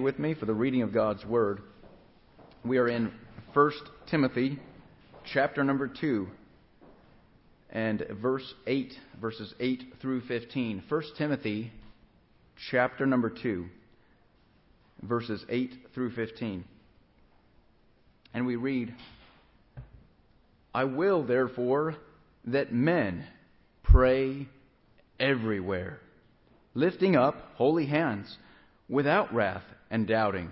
With me for the reading of God's Word. We are in 1 Timothy chapter number 2 and verse 8, verses 8 through 15. 1 Timothy chapter number 2, verses 8 through 15. And we read, I will therefore that men pray everywhere, lifting up holy hands without wrath and doubting.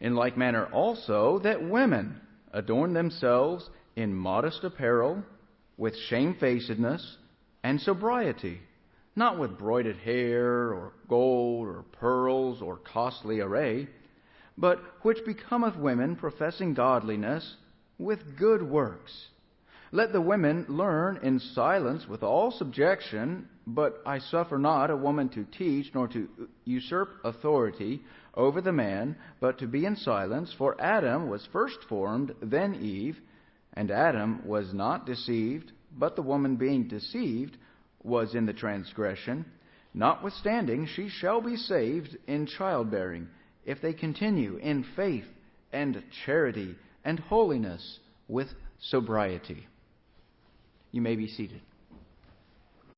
In like manner also that women adorn themselves in modest apparel, with shamefacedness and sobriety, not with broided hair or gold or pearls or costly array, but which becometh women professing godliness with good works. Let the women learn in silence with all subjection, but I suffer not a woman to teach nor to usurp authority over the man, but to be in silence. For Adam was first formed, then Eve, and Adam was not deceived, but the woman being deceived was in the transgression. Notwithstanding, she shall be saved in childbearing, if they continue in faith and charity and holiness with sobriety. You may be seated.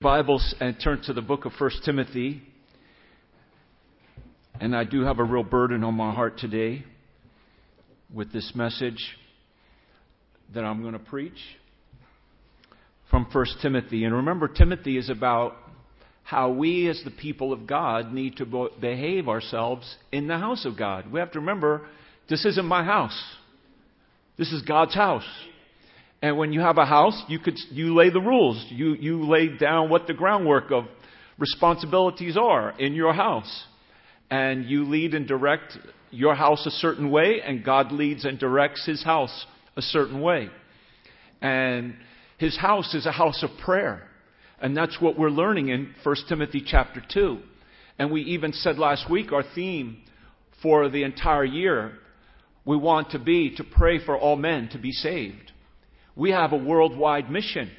Bibles and turn to the book of 1 Timothy. And I do have a real burden on my heart today with this message that I'm going to preach from 1 Timothy. And remember, Timothy is about how we as the people of God need to behave ourselves in the house of God. We have to remember this isn't my house. This is God's house. And when you have a house, you could you lay the rules. You you lay down what the groundwork of responsibilities are in your house. And you lead and direct your house a certain way, and God leads and directs his house a certain way. And his house is a house of prayer. And that's what we're learning in 1 Timothy chapter 2. And we even said last week our theme for the entire year we want to be to pray for all men to be saved. We have a worldwide mission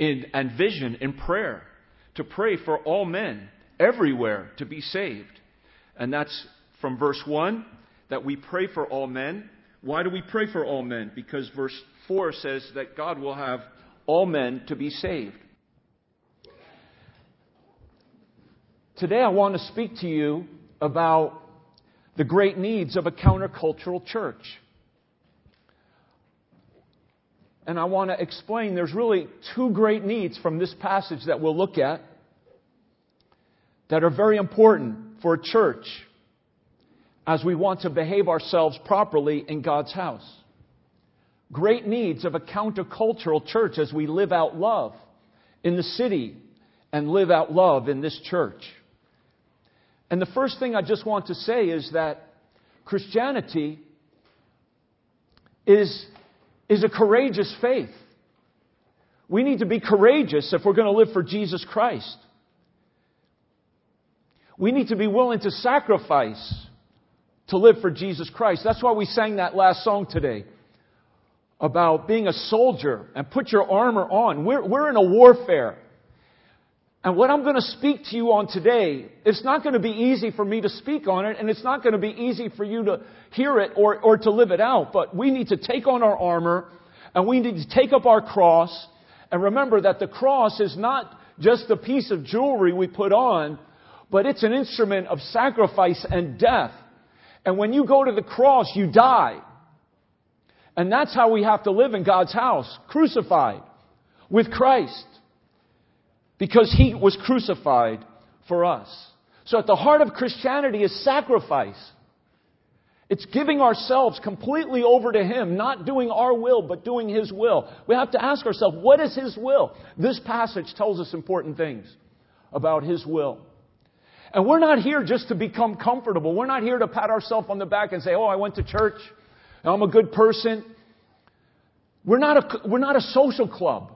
in, and vision in prayer to pray for all men everywhere to be saved. And that's from verse 1 that we pray for all men. Why do we pray for all men? Because verse 4 says that God will have all men to be saved. Today I want to speak to you about the great needs of a countercultural church. And I want to explain there's really two great needs from this passage that we'll look at that are very important for a church as we want to behave ourselves properly in God's house. Great needs of a countercultural church as we live out love in the city and live out love in this church. And the first thing I just want to say is that Christianity is, is a courageous faith. We need to be courageous if we're going to live for Jesus Christ. We need to be willing to sacrifice to live for Jesus Christ. That's why we sang that last song today about being a soldier and put your armor on. We're, we're in a warfare. And what I'm going to speak to you on today, it's not going to be easy for me to speak on it, and it's not going to be easy for you to hear it or, or to live it out. But we need to take on our armor, and we need to take up our cross, and remember that the cross is not just a piece of jewelry we put on, but it's an instrument of sacrifice and death. And when you go to the cross, you die. And that's how we have to live in God's house, crucified with Christ because he was crucified for us. So at the heart of Christianity is sacrifice. It's giving ourselves completely over to Him, not doing our will, but doing His will. We have to ask ourselves, what is His will? This passage tells us important things about His will. And we're not here just to become comfortable. We're not here to pat ourselves on the back and say, oh, I went to church. I'm a good person. We're not a, we're not a social club.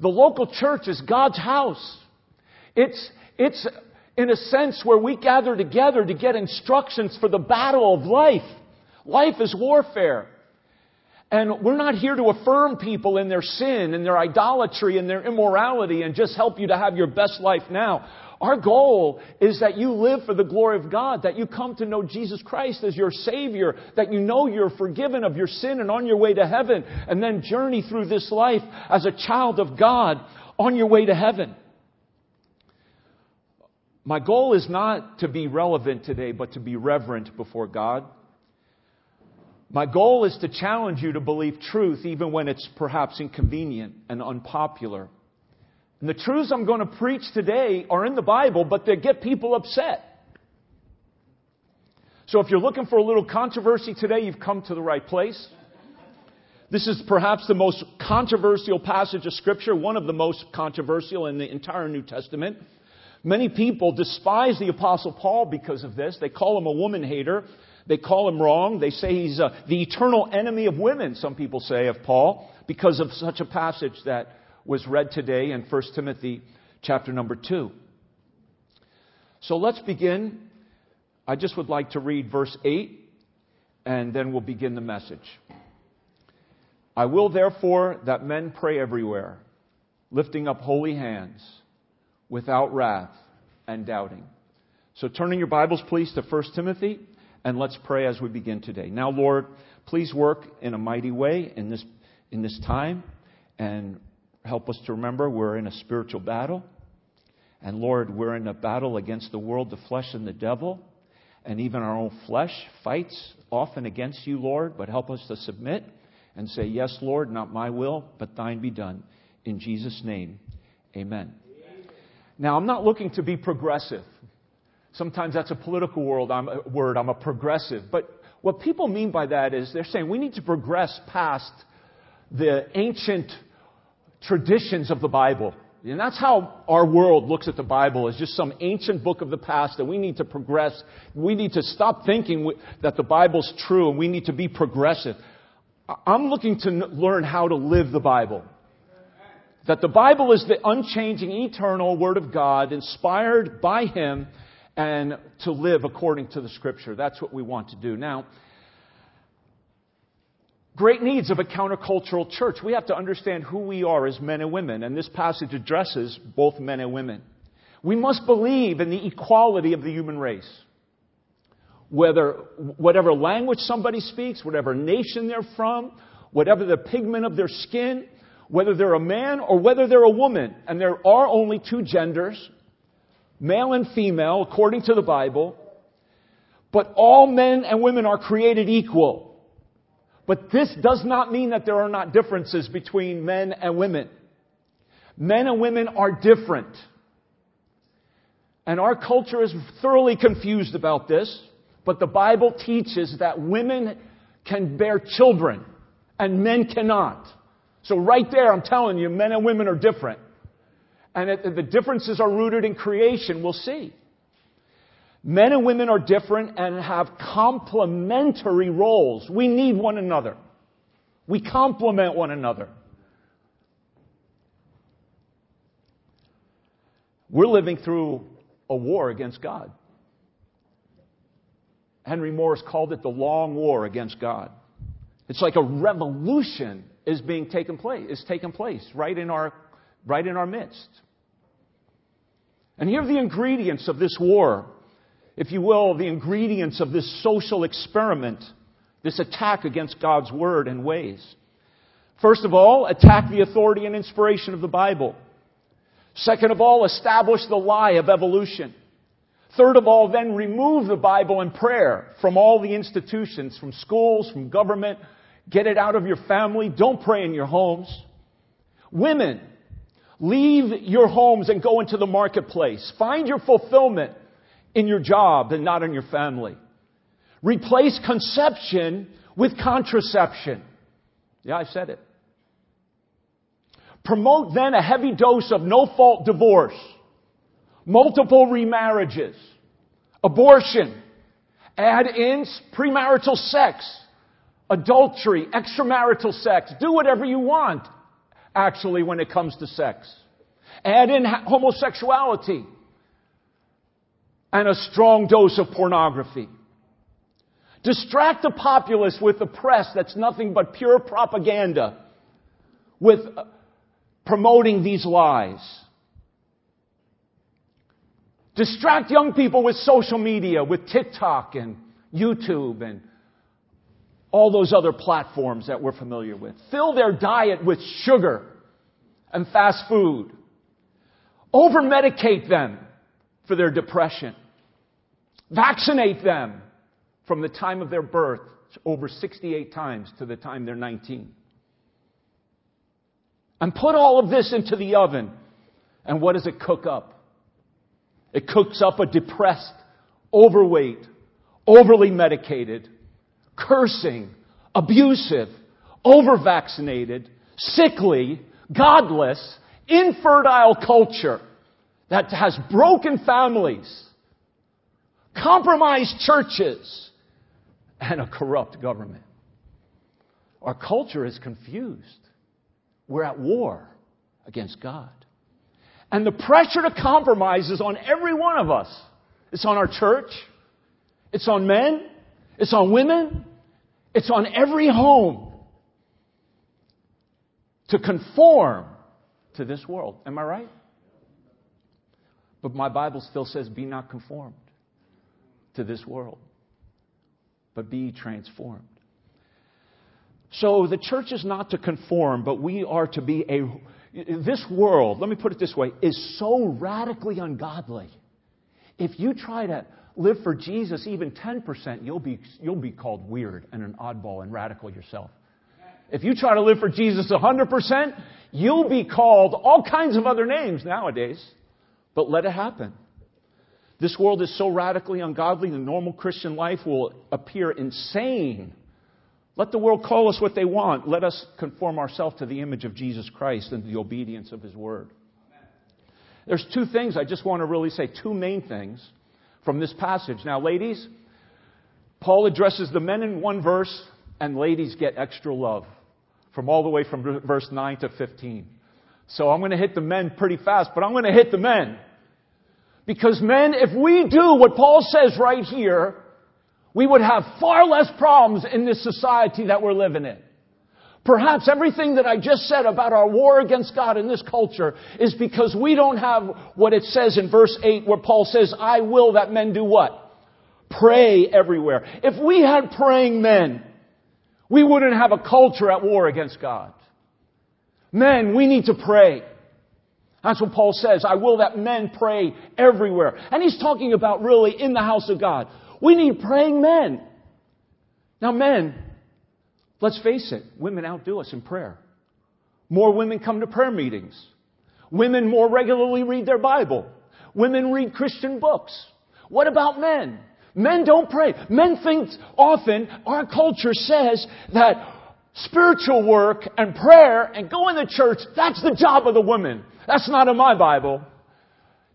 The local church is God's house. It's, it's in a sense where we gather together to get instructions for the battle of life. Life is warfare. And we're not here to affirm people in their sin and their idolatry and their immorality and just help you to have your best life now. Our goal is that you live for the glory of God, that you come to know Jesus Christ as your Savior, that you know you're forgiven of your sin and on your way to heaven, and then journey through this life as a child of God on your way to heaven. My goal is not to be relevant today, but to be reverent before God. My goal is to challenge you to believe truth even when it's perhaps inconvenient and unpopular. And the truths I'm going to preach today are in the Bible, but they get people upset. So if you're looking for a little controversy today, you've come to the right place. This is perhaps the most controversial passage of Scripture, one of the most controversial in the entire New Testament. Many people despise the Apostle Paul because of this. They call him a woman hater. They call him wrong. They say he's uh, the eternal enemy of women, some people say of Paul, because of such a passage that was read today in 1 Timothy chapter number 2. So let's begin. I just would like to read verse 8 and then we'll begin the message. I will therefore that men pray everywhere, lifting up holy hands, without wrath and doubting. So turn in your Bibles, please, to 1 Timothy, and let's pray as we begin today. Now, Lord, please work in a mighty way in this, in this time, and help us to remember we're in a spiritual battle. And Lord, we're in a battle against the world, the flesh, and the devil. And even our own flesh fights often against you, Lord, but help us to submit and say, Yes, Lord, not my will, but thine be done. In Jesus' name, amen. Now, I'm not looking to be progressive. Sometimes that's a political world, I'm, a word. I'm a progressive. But what people mean by that is they're saying we need to progress past the ancient traditions of the Bible. And that's how our world looks at the Bible as just some ancient book of the past that we need to progress. We need to stop thinking that the Bible's true and we need to be progressive. I'm looking to learn how to live the Bible. That the Bible is the unchanging, eternal Word of God, inspired by Him, and to live according to the Scripture. That's what we want to do. Now, great needs of a countercultural church. We have to understand who we are as men and women, and this passage addresses both men and women. We must believe in the equality of the human race. Whether, whatever language somebody speaks, whatever nation they're from, whatever the pigment of their skin, whether they're a man or whether they're a woman, and there are only two genders, male and female, according to the Bible, but all men and women are created equal. But this does not mean that there are not differences between men and women. Men and women are different. And our culture is thoroughly confused about this, but the Bible teaches that women can bear children and men cannot. So right there, I'm telling you, men and women are different. And the differences are rooted in creation. We'll see. Men and women are different and have complementary roles. We need one another. We complement one another. We're living through a war against God. Henry Morris called it the long war against God. It's like a revolution is being taken place, is taking place right in our, right in our midst. And here are the ingredients of this war if you will, the ingredients of this social experiment, this attack against God's word and ways. First of all, attack the authority and inspiration of the Bible. Second of all, establish the lie of evolution. Third of all, then remove the Bible and prayer from all the institutions, from schools, from government. Get it out of your family. Don't pray in your homes. Women, leave your homes and go into the marketplace. Find your fulfillment in your job and not in your family. Replace conception with contraception. Yeah, I said it. Promote then a heavy dose of no fault divorce, multiple remarriages, abortion, add in premarital sex, adultery, extramarital sex. Do whatever you want, actually, when it comes to sex. Add in homosexuality and a strong dose of pornography. Distract the populace with the press that's nothing but pure propaganda with uh, promoting these lies. Distract young people with social media, with TikTok and YouTube and all those other platforms that we're familiar with. Fill their diet with sugar and fast food. Over medicate them for their depression. Vaccinate them from the time of their birth over 68 times to the time they're 19. And put all of this into the oven. And what does it cook up? It cooks up a depressed, overweight, overly medicated, cursing, abusive, over vaccinated, sickly, godless, infertile culture that has broken families, compromised churches, and a corrupt government. Our culture is confused. We're at war against God. And the pressure to compromise is on every one of us. It's on our church. It's on men. It's on women. It's on every home to conform to this world. Am I right? But my Bible still says, be not conformed to this world, but be transformed. So the church is not to conform, but we are to be a. This world, let me put it this way, is so radically ungodly. If you try to live for Jesus even 10%, you'll be, you'll be called weird and an oddball and radical yourself. If you try to live for Jesus 100%, you'll be called all kinds of other names nowadays. But let it happen. This world is so radically ungodly, the normal Christian life will appear insane let the world call us what they want. Let us conform ourselves to the image of Jesus Christ and the obedience of His Word. There's two things I just want to really say, two main things from this passage. Now, ladies, Paul addresses the men in one verse, and ladies get extra love from all the way from verse 9 to 15. So I'm going to hit the men pretty fast, but I'm going to hit the men. Because men, if we do what Paul says right here, we would have far less problems in this society that we're living in. Perhaps everything that I just said about our war against God in this culture is because we don't have what it says in verse 8 where Paul says, I will that men do what? Pray everywhere. If we had praying men, we wouldn't have a culture at war against God. Men, we need to pray. That's what Paul says. I will that men pray everywhere. And he's talking about really in the house of God. We need praying men. Now, men, let's face it, women outdo us in prayer. More women come to prayer meetings. Women more regularly read their Bible. Women read Christian books. What about men? Men don't pray. Men think often, our culture says that spiritual work and prayer and going to church, that's the job of the woman. That's not in my Bible.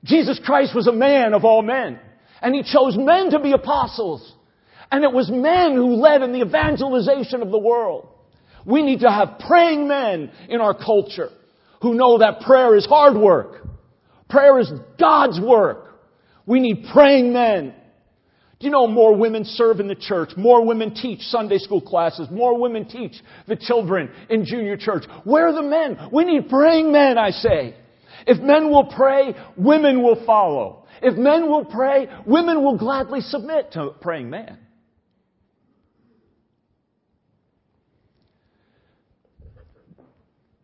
Jesus Christ was a man of all men. And he chose men to be apostles. And it was men who led in the evangelization of the world. We need to have praying men in our culture who know that prayer is hard work. Prayer is God's work. We need praying men. Do you know more women serve in the church? More women teach Sunday school classes. More women teach the children in junior church. Where are the men? We need praying men, I say. If men will pray, women will follow. If men will pray, women will gladly submit to praying man.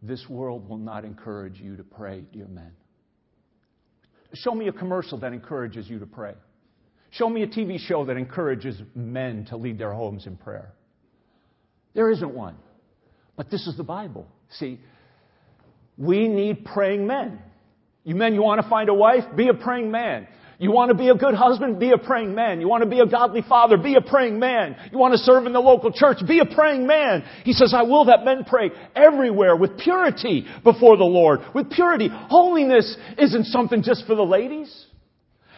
This world will not encourage you to pray, dear men. Show me a commercial that encourages you to pray. Show me a TV show that encourages men to lead their homes in prayer. There isn't one. But this is the Bible. See, we need praying men. You men, you want to find a wife? Be a praying man. You want to be a good husband? Be a praying man. You want to be a godly father? Be a praying man. You want to serve in the local church? Be a praying man. He says, I will that men pray everywhere with purity before the Lord. With purity. Holiness isn't something just for the ladies.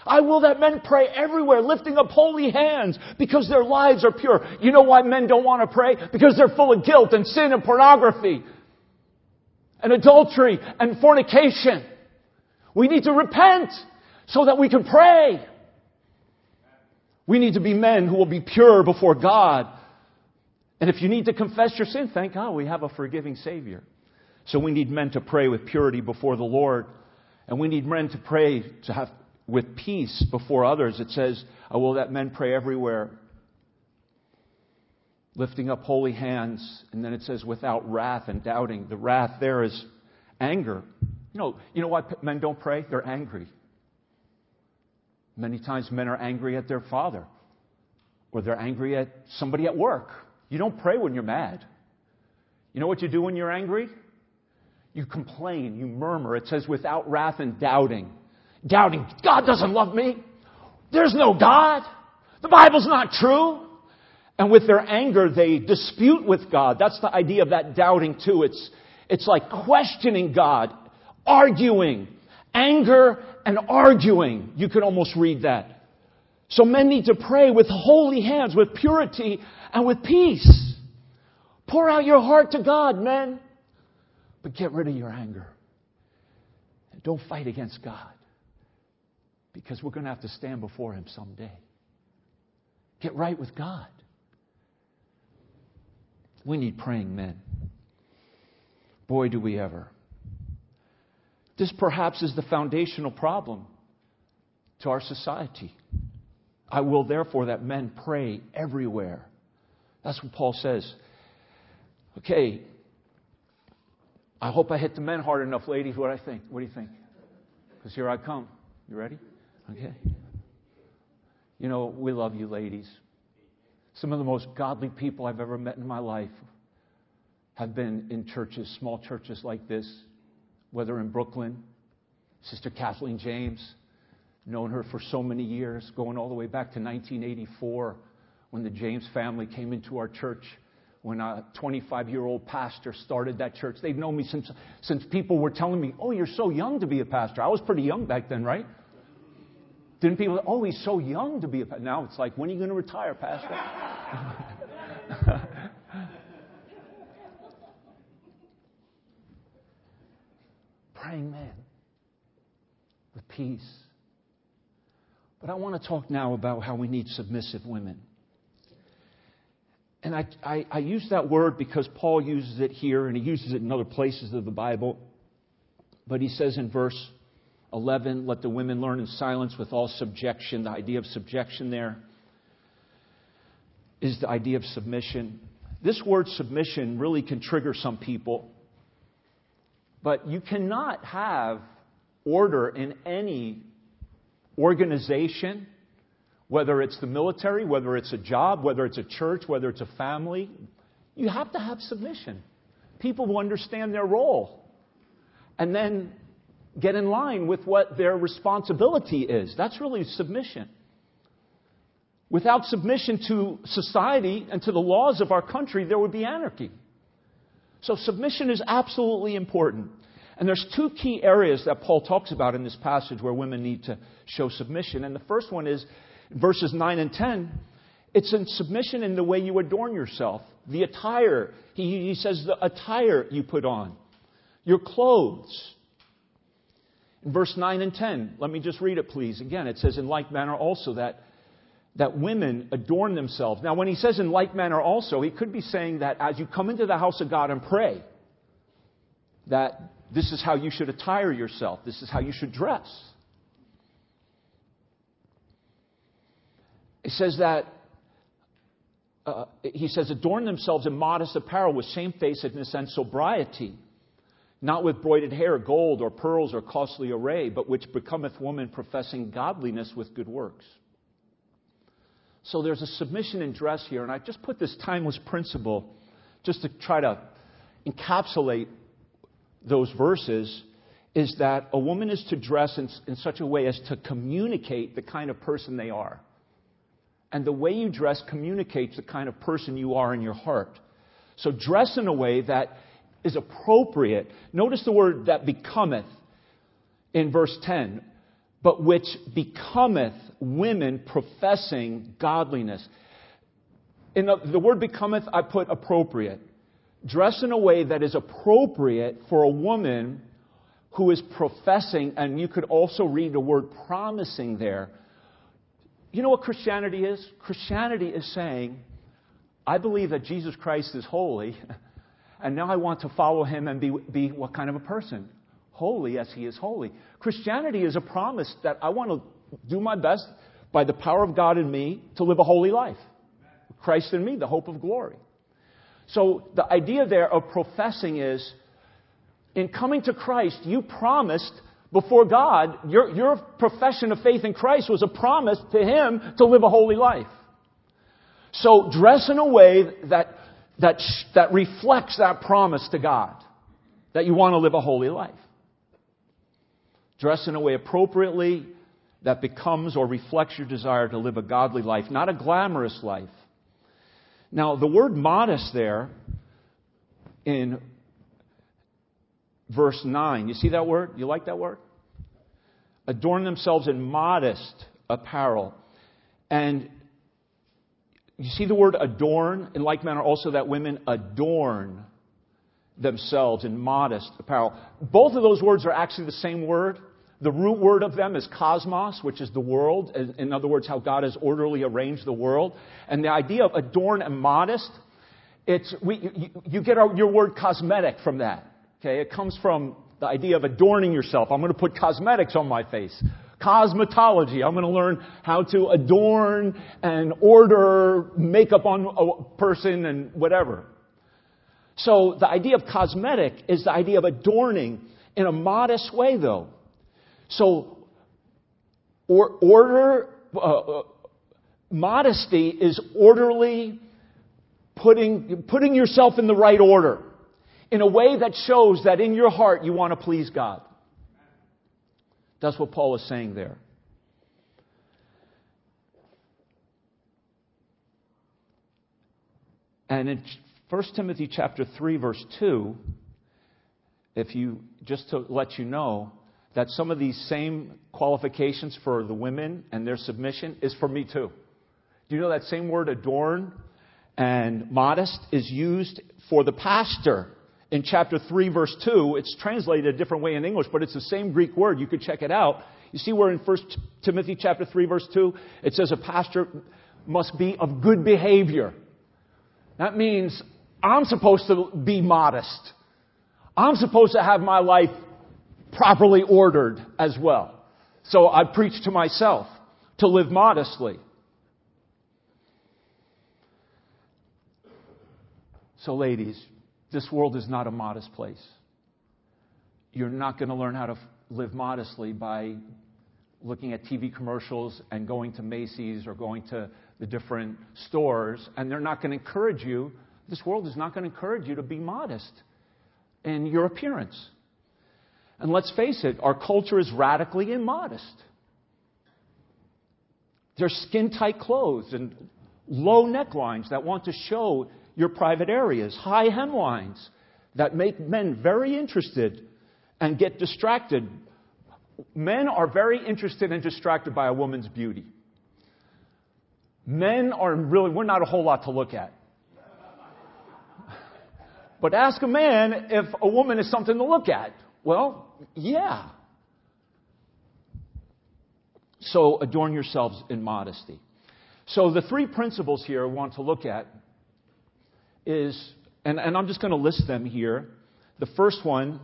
I will that men pray everywhere, lifting up holy hands because their lives are pure. You know why men don't want to pray? Because they're full of guilt and sin and pornography and adultery and fornication. We need to repent so that we can pray. We need to be men who will be pure before God. And if you need to confess your sin, thank God we have a forgiving Savior. So we need men to pray with purity before the Lord. And we need men to pray to have with peace before others. It says, I will that men pray everywhere, lifting up holy hands. And then it says, without wrath and doubting. The wrath there is anger. You know, you know why men don't pray? They're angry. Many times men are angry at their father, or they're angry at somebody at work. You don't pray when you're mad. You know what you do when you're angry? You complain, you murmur. It says without wrath and doubting. Doubting, God doesn't love me. There's no God. The Bible's not true. And with their anger, they dispute with God. That's the idea of that doubting too. It's, it's like questioning God, arguing, anger and arguing. You could almost read that. So men need to pray with holy hands, with purity and with peace. Pour out your heart to God, men. But get rid of your anger. And don't fight against God. Because we're going to have to stand before Him someday. Get right with God. We need praying men. Boy, do we ever. This perhaps is the foundational problem to our society. I will therefore that men pray everywhere. That's what Paul says. Okay, I hope I hit the men hard enough, ladies. What I think? What do you think? Because here I come. You ready? Okay. You know, we love you, ladies. Some of the most godly people I've ever met in my life have been in churches, small churches like this, whether in Brooklyn, Sister Kathleen James, known her for so many years, going all the way back to 1984 when the James family came into our church. When a 25 year old pastor started that church, they've known me since, since people were telling me, Oh, you're so young to be a pastor. I was pretty young back then, right? Didn't people, oh, he's so young to be a pastor. Now it's like, when are you going to retire, Pastor? Praying men with peace. But I want to talk now about how we need submissive women. And I, I, I, use that word because Paul uses it here and he uses it in other places of the Bible. But he says in verse 11, let the women learn in silence with all subjection. The idea of subjection there is the idea of submission. This word submission really can trigger some people. But you cannot have order in any organization, whether it's the military, whether it's a job, whether it's a church, whether it's a family. You have to have submission. People who understand their role. And then get in line with what their responsibility is. That's really submission. Without submission to society and to the laws of our country, there would be anarchy. So submission is absolutely important. And there's two key areas that Paul talks about in this passage where women need to show submission. And the first one is verses 9 and 10. It's in submission in the way you adorn yourself. The attire. He, he says the attire you put on. Your clothes. In verse 9 and 10, let me just read it, please. Again, it says, In like manner also that, that women adorn themselves. Now, when he says in like manner also, he could be saying that as you come into the house of God and pray, that this is how you should attire yourself, this is how you should dress. It says that uh, he says, adorn themselves in modest apparel with shamefacedness and sobriety not with broided hair, gold, or pearls, or costly array, but which becometh woman professing godliness with good works. So there's a submission in dress here, and I just put this timeless principle just to try to encapsulate those verses is that a woman is to dress in, in such a way as to communicate the kind of person they are. And the way you dress communicates the kind of person you are in your heart. So dress in a way that is appropriate. Notice the word that becometh in verse 10, but which becometh women professing godliness. In the, the word becometh, I put appropriate. Dress in a way that is appropriate for a woman who is professing, and you could also read the word promising there. You know what Christianity is? Christianity is saying, I believe that Jesus Christ is holy. And now I want to follow him and be, be what kind of a person? Holy as he is holy. Christianity is a promise that I want to do my best by the power of God in me to live a holy life. Christ in me, the hope of glory. So the idea there of professing is in coming to Christ, you promised before God, your, your profession of faith in Christ was a promise to Him to live a holy life. So dress in a way that, that, that reflects that promise to God, that you want to live a holy life. Dress in a way appropriately that becomes or reflects your desire to live a godly life, not a glamorous life. Now, the word modest there in verse 9, you see that word? You like that word? Adorn themselves in modest apparel. And you see the word adorn? In like manner, also that women adorn themselves in modest apparel. Both of those words are actually the same word. The root word of them is cosmos, which is the world. In other words, how God has orderly arranged the world. And the idea of adorn and modest, it's, we, you, you get our, your word cosmetic from that. Okay, it comes from the idea of adorning yourself. I'm going to put cosmetics on my face. Cosmetology. I'm going to learn how to adorn and order makeup on a person and whatever. So the idea of cosmetic is the idea of adorning in a modest way, though. So, or, order, uh, uh, modesty is orderly, putting, putting yourself in the right order in a way that shows that in your heart you want to please God. That's what Paul is saying there. And in 1 Timothy chapter 3 verse 2, if you just to let you know, that some of these same qualifications for the women and their submission is for me too. Do you know that same word adorn and modest is used for the pastor in chapter 3 verse 2. It's translated a different way in English, but it's the same Greek word. You could check it out. You see where in 1 Timothy chapter 3 verse 2 it says a pastor must be of good behavior. That means I'm supposed to be modest. I'm supposed to have my life properly ordered as well. So I preach to myself to live modestly. So, ladies, this world is not a modest place. You're not going to learn how to live modestly by looking at TV commercials and going to Macy's or going to the different stores, and they're not going to encourage you. This world is not going to encourage you to be modest in your appearance. And let's face it, our culture is radically immodest. There's skin tight clothes and low necklines that want to show your private areas, high hemlines that make men very interested and get distracted. Men are very interested and distracted by a woman's beauty. Men are really, we're not a whole lot to look at. But ask a man if a woman is something to look at. Well, yeah. So adorn yourselves in modesty. So the three principles here I want to look at is, and, and I'm just going to list them here. The first one,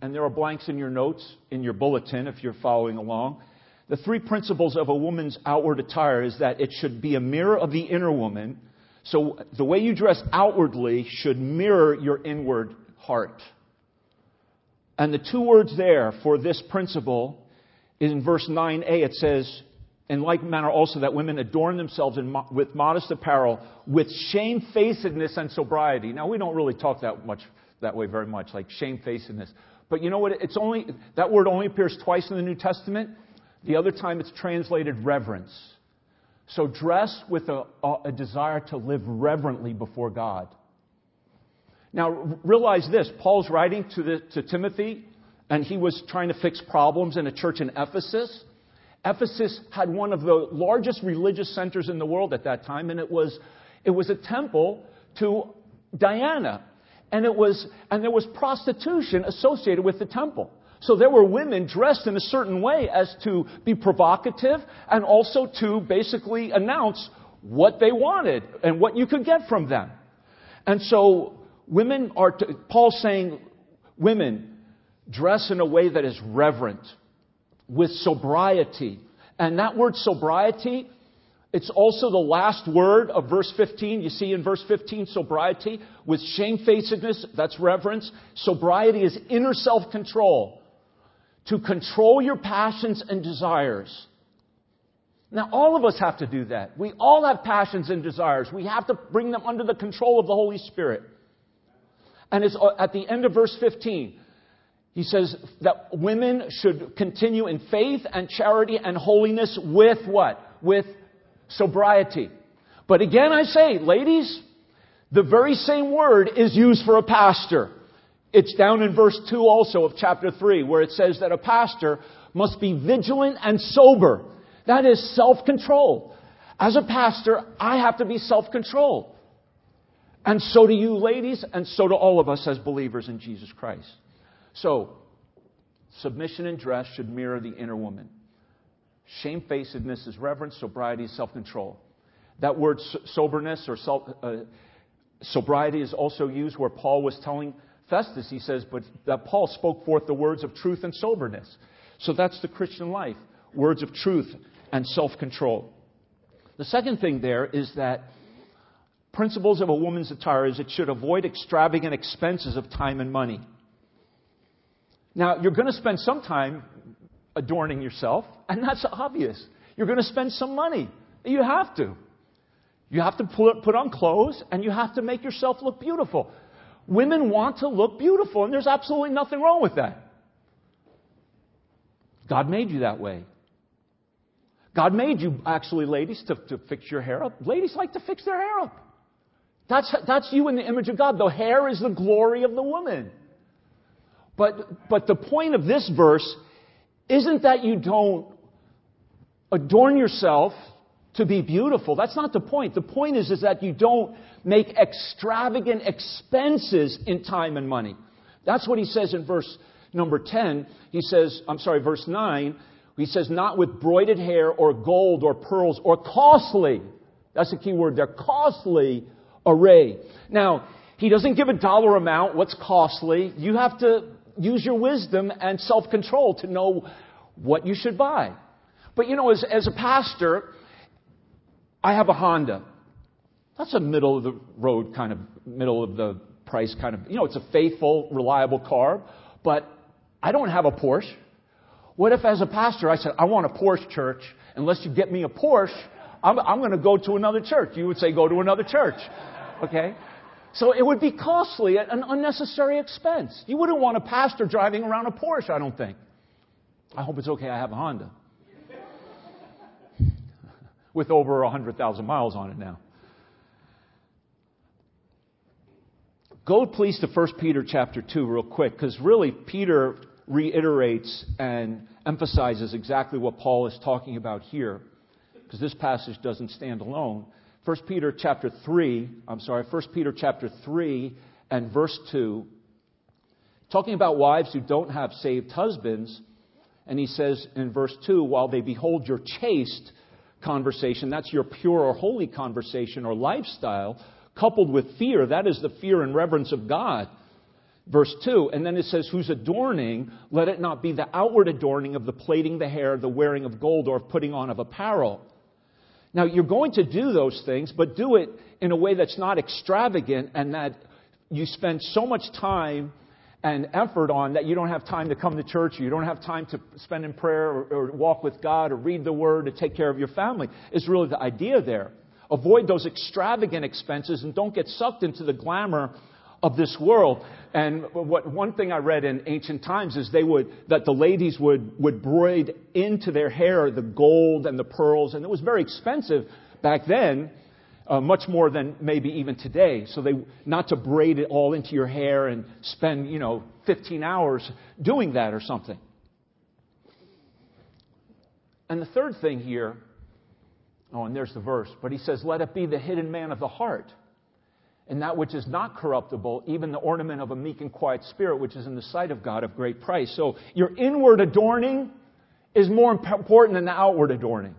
and there are blanks in your notes in your bulletin if you're following along. The three principles of a woman's outward attire is that it should be a mirror of the inner woman. So the way you dress outwardly should mirror your inward heart. And the two words there for this principle in verse 9a it says, in like manner also that women adorn themselves mo- with modest apparel, with shamefacedness and sobriety. Now we don't really talk that much that way very much, like shamefacedness. But you know what? It's only that word only appears twice in the New Testament. The other time it's translated reverence. So dress with a, a, a desire to live reverently before God. Now, realize this Paul's writing to, the, to Timothy, and he was trying to fix problems in a church in Ephesus. Ephesus had one of the largest religious centers in the world at that time, and it was, it was a temple to Diana. And, it was, and there was prostitution associated with the temple. So there were women dressed in a certain way as to be provocative and also to basically announce what they wanted and what you could get from them. And so women are, to, Paul's saying, women, dress in a way that is reverent, with sobriety, And that word sobriety, it's also the last word of verse 15. You see in verse 15, sobriety with shamefacedness, that's reverence. Sobriety is inner self control. To control your passions and desires. Now, all of us have to do that. We all have passions and desires. We have to bring them under the control of the Holy Spirit. And it's uh, at the end of verse 15. He says that women should continue in faith and charity and holiness with what? With sobriety. But again, I say, ladies, the very same word is used for a pastor. It's down in verse 2 also of chapter 3, where it says that a pastor must be vigilant and sober. That is self control. As a pastor, I have to be self controlled. And so do you, ladies, and so do all of us as believers in Jesus Christ. So, submission and dress should mirror the inner woman. Shamefacedness is reverence, sobriety is self control. That word soberness or self, uh, sobriety is also used where Paul was telling Festus, he says, but that Paul spoke forth the words of truth and soberness. So that's the Christian life words of truth and self control. The second thing there is that principles of a woman's attire is it should avoid extravagant expenses of time and money. Now, you're going to spend some time adorning yourself, and that's obvious. You're going to spend some money. You have to. You have to put, on clothes, and you have to make yourself look beautiful. Women want to look beautiful, and there's absolutely nothing wrong with that. God made you that way. God made you, actually, ladies, to, to fix your hair up. Ladies like to fix their hair up. That's, that's you in the image of God. The hair is the glory of the woman. But, but the point of this verse isn't that you don't adorn yourself to be beautiful. That's not the point. The point is, is that you don't make extravagant expenses in time and money. That's what he says in verse number 10. He says, I'm sorry, verse 9. He says, not with broided hair or gold or pearls or costly. That's the key word there. Costly array. Now, he doesn't give a dollar amount. What's costly? You have to use your wisdom and self control to know what you should buy. But you know, as, as a pastor, I have a Honda. That's a middle of the road kind of, middle of the price kind of, you know, it's a faithful, reliable car, but I don't have a Porsche. What if, as a pastor, I said, I want a Porsche church. Unless you get me a Porsche, I'm, I'm going to go to another church. You would say, go to another church. Okay? So it would be costly, an unnecessary expense. You wouldn't want a pastor driving around a Porsche, I don't think. I hope it's okay I have a Honda. With over 100,000 miles on it now. Go please to 1 Peter chapter 2 real quick, because really Peter reiterates and emphasizes exactly what Paul is talking about here, because this passage doesn't stand alone. 1 Peter chapter 3, I'm sorry, 1 Peter chapter 3 and verse 2, talking about wives who don't have saved husbands, and he says in verse 2, while they behold your chaste conversation, that's your pure or holy conversation or lifestyle, coupled with fear, that is the fear and reverence of God verse 2. And then it says, Whose adorning, let it not be the outward adorning of the plaiting the hair, the wearing of gold, or of putting on of apparel. Now, you're going to do those things, but do it in a way that's not extravagant and that you spend so much time and effort on that you don't have time to come to church, or you don't have time to spend in prayer or, or walk with God or read the Word or take care of your family, is really the idea there. Avoid those extravagant expenses and don't get sucked into the glamour of this world. And what, one thing I read in ancient times is they would, that the ladies would, would braid into their hair the gold and the pearls, and it was very expensive back then, uh, much more than maybe even today. So they, not to braid it all into your hair and spend, you know, 15 hours doing that or something. And the third thing here, oh, and there's the verse, but he says, let it be the hidden man of the heart and that which is not corruptible, even the ornament of a meek and quiet spirit, which is in the sight of God of great price. So your inward adorning is more important than the outward adorning.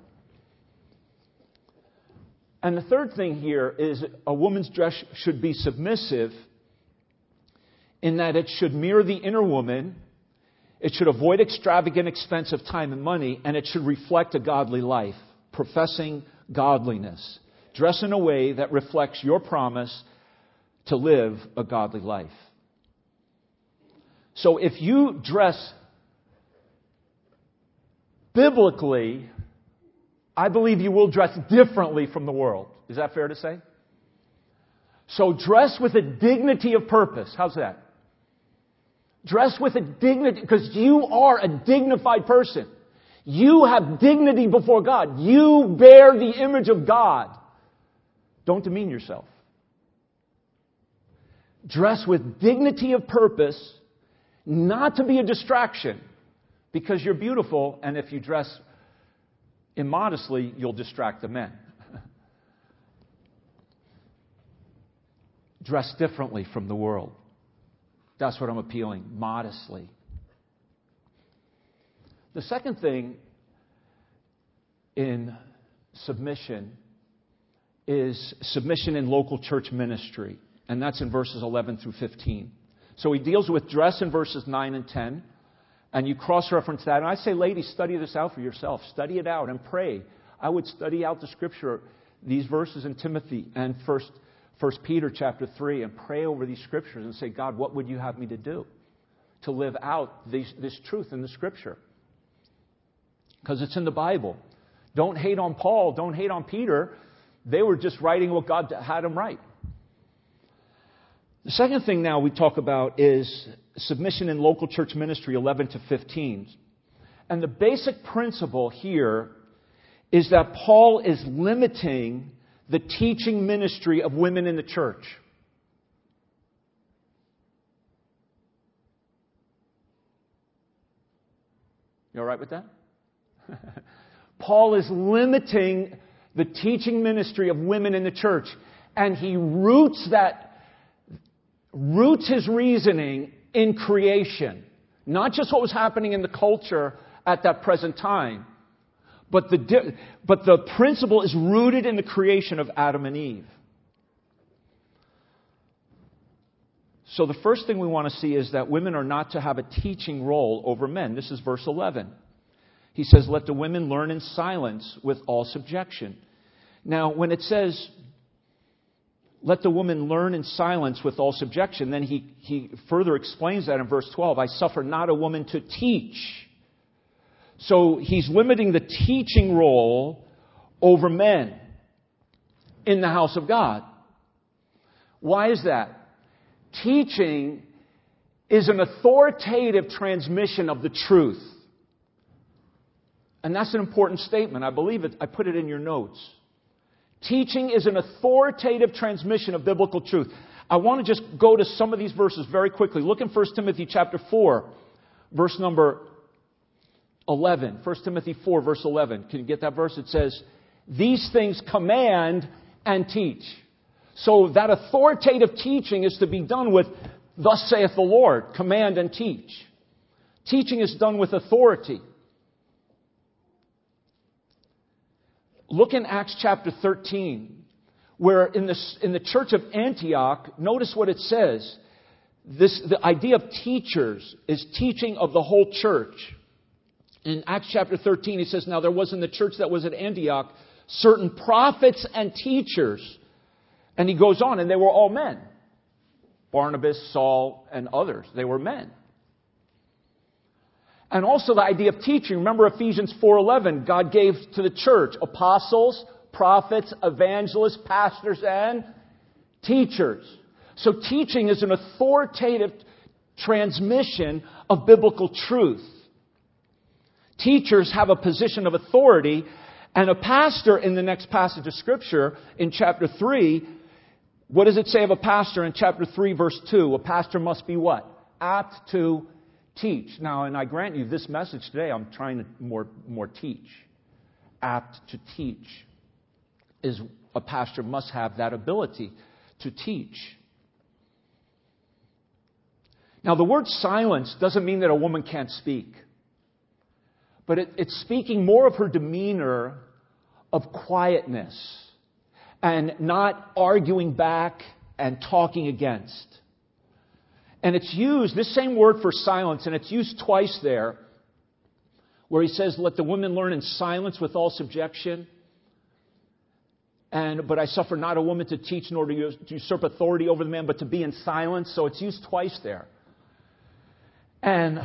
And the third thing here is a woman's dress should be submissive in that it should mirror the inner woman. It should avoid extravagant expense of time and money, and it should reflect a godly life, professing godliness. Dress in a way that reflects your promise to live a godly life. So if you dress biblically, I believe you will dress differently from the world. Is that fair to say? So dress with a dignity of purpose. How's that? Dress with a dignity, because you are a dignified person. You have dignity before God. You bear the image of God. Don't demean yourself. Dress with dignity of purpose, not to be a distraction, because you're beautiful, and if you dress immodestly, you'll distract the men. Dress differently from the world. That's what I'm appealing, modestly. The second thing in submission is submission in local church ministry, and that's in verses 11 through 15. So he deals with dress in verses 9 and 10, and you cross reference that. And I say, ladies, study this out for yourself. Study it out and pray. I would study out the scripture, these verses in Timothy and First, First Peter chapter 3, and pray over these scriptures and say, God, what would you have me to do to live out these, this truth in the scripture? Because it's in the Bible. Don't hate on Paul. Don't hate on Peter. They were just writing what God had them write. The second thing now we talk about is submission in local church ministry 11 to 15. And the basic principle here is that Paul is limiting the teaching ministry of women in the church. You all right with that? Paul is limiting the teaching ministry of women in the church, and he roots that roots his reasoning in creation. Not just what was happening in the culture at that present time, but the, but the principle is rooted in the creation of Adam and Eve. So the first thing we want to see is that women are not to have a teaching role over men. This is verse 11. He says, Let the women learn in silence with all subjection. Now, when it says let the woman learn in silence with all subjection. Then he, he further explains that in verse 12 I suffer not a woman to teach. So he's limiting the teaching role over men in the house of God. Why is that? Teaching is an authoritative transmission of the truth. And that's an important statement. I believe it. I put it in your notes. Teaching is an authoritative transmission of biblical truth. I want to just go to some of these verses very quickly. Look in 1 Timothy chapter 4, verse number 11. 1 Timothy 4, verse 11. Can you get that verse? It says, These things command and teach. So that authoritative teaching is to be done with, Thus saith the Lord, command and teach. Teaching is done with authority. Look in Acts chapter 13, where in the, in the church of Antioch, notice what it says. This, the idea of teachers is teaching of the whole church. In Acts chapter 13, he says, Now there was in the church that was at Antioch certain prophets and teachers. And he goes on, and they were all men Barnabas, Saul, and others. They were men and also the idea of teaching. Remember Ephesians 4:11, God gave to the church apostles, prophets, evangelists, pastors and teachers. So teaching is an authoritative transmission of biblical truth. Teachers have a position of authority and a pastor in the next passage of scripture in chapter 3 what does it say of a pastor in chapter 3 verse 2? A pastor must be what? Apt to teach. Now, and I grant you this message today, I'm trying to more, more teach. Apt to teach is a pastor must have that ability to teach. Now, the word silence doesn't mean that a woman can't speak, but it, it's speaking more of her demeanor of quietness and not arguing back and talking against. And it's used, this same word for silence, and it's used twice there, where he says, Let the women learn in silence with all subjection. And, but I suffer not a woman to teach nor to usurp authority over the man, but to be in silence. So it's used twice there. And,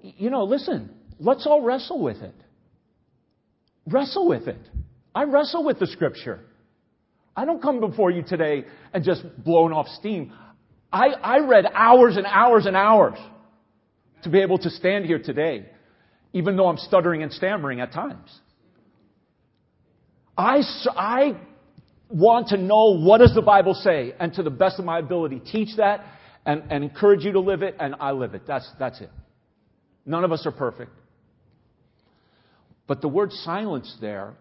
you know, listen, let's all wrestle with it. Wrestle with it. I wrestle with the scripture. I don't come before you today and just blown off steam. I, I read hours and hours and hours to be able to stand here today, even though I'm stuttering and stammering at times. I, I want to know what does the Bible say, and to the best of my ability, teach that and, and encourage you to live it, and I live it. That's, that's it. None of us are perfect. But the word silence there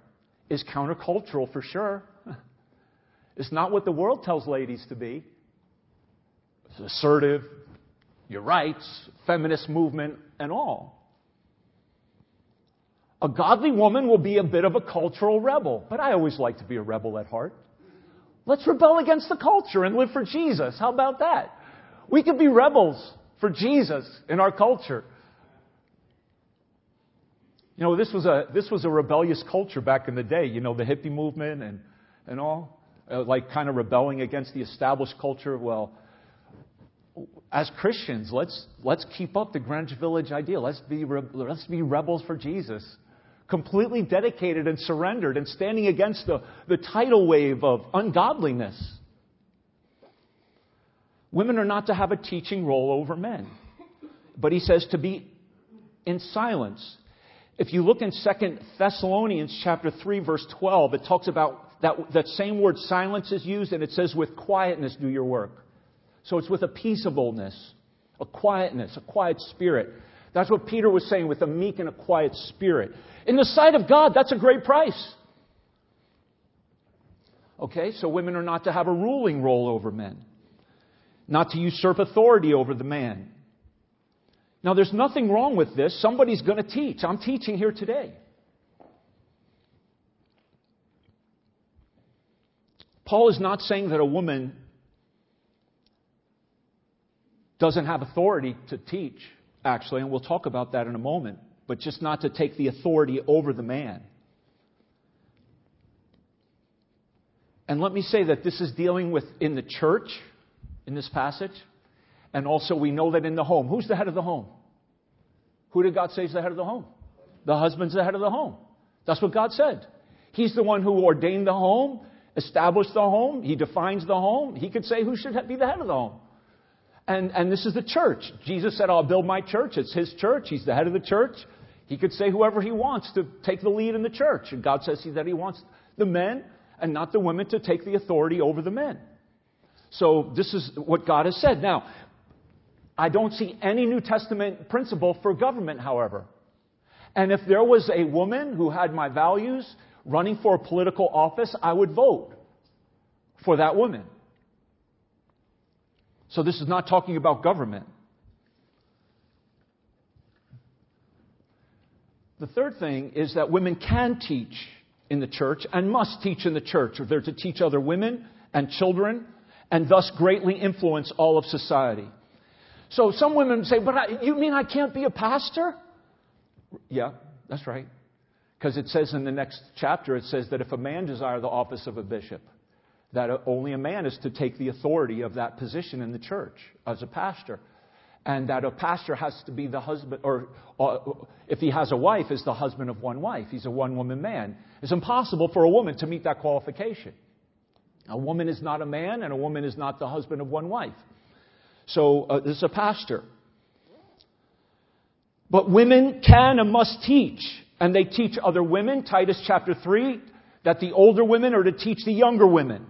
is countercultural for sure. It's not what the world tells ladies to be. Assertive, your rights, feminist movement, and all. A godly woman will be a bit of a cultural rebel, but I always like to be a rebel at heart. Let's rebel against the culture and live for Jesus. How about that? We could be rebels for Jesus in our culture. You know, this was a, this was a rebellious culture back in the day, you know, the hippie movement and, and all, uh, like kind of rebelling against the established culture. Well, as Christians, let's, let's keep up the Greenwich Village idea. Let's be, let's be rebels for Jesus completely dedicated and surrendered and standing against the, the tidal wave of ungodliness. Women are not to have a teaching role over men. But he says to be in silence. If you look in 2 Thessalonians chapter 3 verse 12, it talks about that, that same word silence is used and it says with quietness do your work. So it's with a peaceableness, a quietness, a quiet spirit. That's what Peter was saying with a meek and a quiet spirit. In the sight of God, that's a great price. Okay, so women are not to have a ruling role over men, not to usurp authority over the man. Now, there's nothing wrong with this. Somebody's going to teach. I'm teaching here today. Paul is not saying that a woman doesn't have authority to teach actually, and we'll talk about that in a moment, but just not to take the authority over the man. And let me say that this is dealing with in the church in this passage, and also we know that in the home. Who's the head of the home? Who did God say is the head of the home? The husband's the head of the home. That's what God said. He's the one who ordained the home, established the home, he defines the home. He could say who should be the head of the home. And, and this is the church. Jesus said, I'll build my church. It's his church. He's the head of the church. He could say whoever he wants to take the lead in the church. And God says he that he wants the men and not the women to take the authority over the men. So this is what God has said. Now, I don't see any New Testament principle for government, however. And if there was a woman who had my values running for a political office, I would vote for that woman. So this is not talking about government. The third thing is that women can teach in the church and must teach in the church, or they're to teach other women and children and thus greatly influence all of society. So some women say, But I, you mean I can't be a pastor? Yeah, that's right. Because it says in the next chapter, it says that if a man desire the office of a bishop, that only a man is to take the authority of that position in the church as a pastor. And that a pastor has to be the husband, or uh, if he has a wife, is the husband of one wife. He's a one woman man. It's impossible for a woman to meet that qualification. A woman is not a man, and a woman is not the husband of one wife. So uh, this is a pastor. But women can and must teach, and they teach other women. Titus chapter 3, that the older women are to teach the younger women.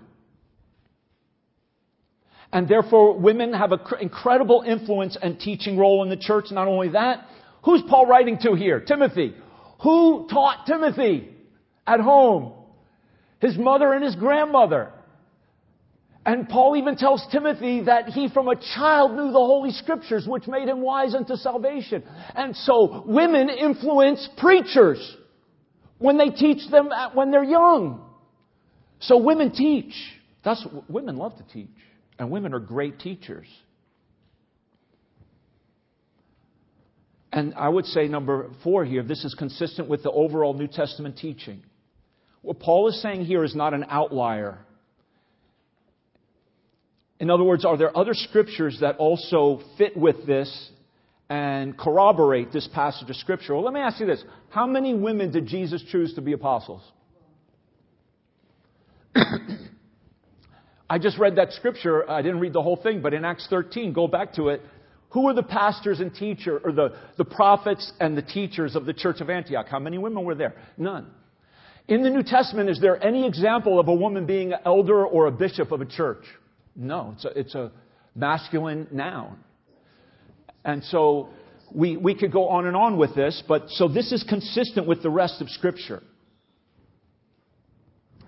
And therefore, women have an incredible influence and teaching role in the church. Not only that, who's Paul writing to here? Timothy. Who taught Timothy at home? His mother and his grandmother. And Paul even tells Timothy that he from a child knew the Holy Scriptures, which made him wise unto salvation. And so women influence preachers when they teach them when they're young. So women teach. That's, women love to teach. And women are great teachers. And I would say, number four here, this is consistent with the overall New Testament teaching. What Paul is saying here is not an outlier. In other words, are there other scriptures that also fit with this and corroborate this passage of scripture? Well, let me ask you this. How many women did Jesus choose to be apostles? I just read that scripture. I didn't read the whole thing, but in Acts 13, go back to it. Who were the pastors and teachers, or the, the prophets and the teachers of the church of Antioch? How many women were there? None. In the New Testament, is there any example of a woman being an elder or a bishop of a church? No, it's a, it's a masculine noun. And so we, we could go on and on with this, but so this is consistent with the rest of Scripture.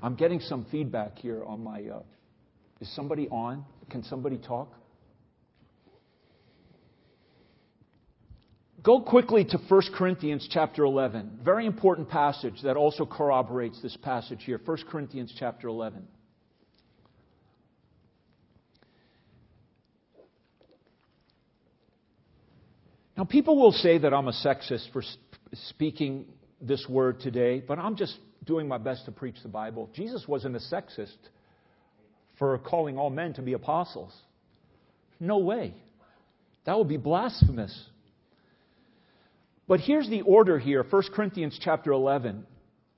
I'm getting some feedback here on my. Uh, is somebody on? Can somebody talk? Go quickly to 1 Corinthians chapter 11. Very important passage that also corroborates this passage here. 1 Corinthians chapter 11. Now, people will say that I'm a sexist for speaking this word today, but I'm just doing my best to preach the Bible. Jesus wasn't a sexist for calling all men to be apostles. No way. That would be blasphemous. But here's the order here 1 Corinthians chapter 11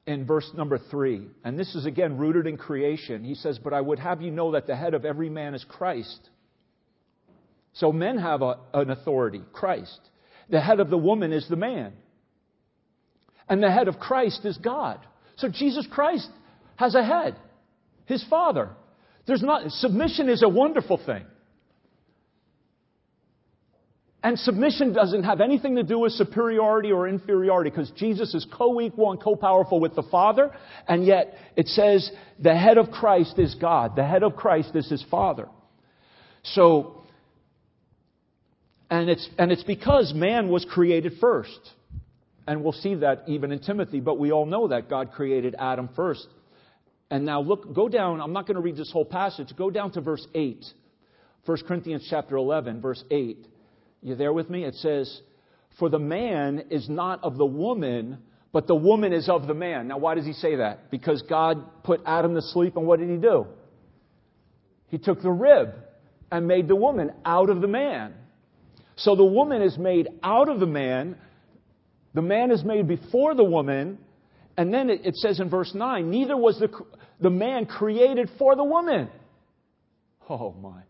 in verse number 3. And this is again rooted in creation. He says, But I would have you know that the head of every man is Christ. So men have a, an authority, Christ. The head of the woman is the man. And the head of Christ is God. So Jesus Christ has a head, his father. There's not, submission is a wonderful thing. And submission doesn't have anything to do with superiority or inferiority because Jesus is co equal and co powerful with the Father, and yet it says the head of Christ is God. The head of Christ is his Father. So, and it's, and it's because man was created first. And we'll see that even in Timothy, but we all know that God created Adam first. And now look, go down, I'm not going to read this whole passage, go down to verse 8. 1 Corinthians chapter 11, verse 8. You there with me? It says, For the man is not of the woman, but the woman is of the man. Now, why does he say that? Because God put Adam to sleep, and what did he do? He took the rib and made the woman out of the man. So the woman is made out of the man, the man is made before the woman, and then it, says in verse 9, neither was the, the man created for the woman. Oh my.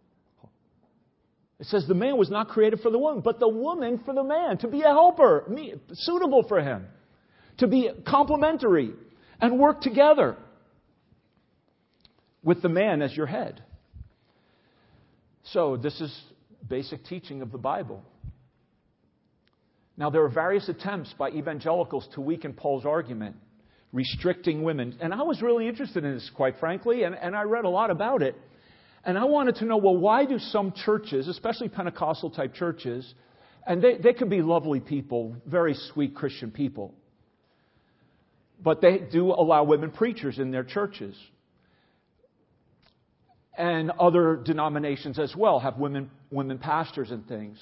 It says the man was not created for the woman, but the woman for the man, to be a helper, suitable for him, to be complementary and work together with the man as your head. So, this is basic teaching of the Bible. Now, there are various attempts by evangelicals to weaken Paul's argument, restricting women. And I was really interested in this, quite frankly, and, and I read a lot about it. And I wanted to know well, why do some churches, especially Pentecostal type churches, and they, they could be lovely people, very sweet Christian people, but they do allow women preachers in their churches. And other denominations as well have women, women pastors and things.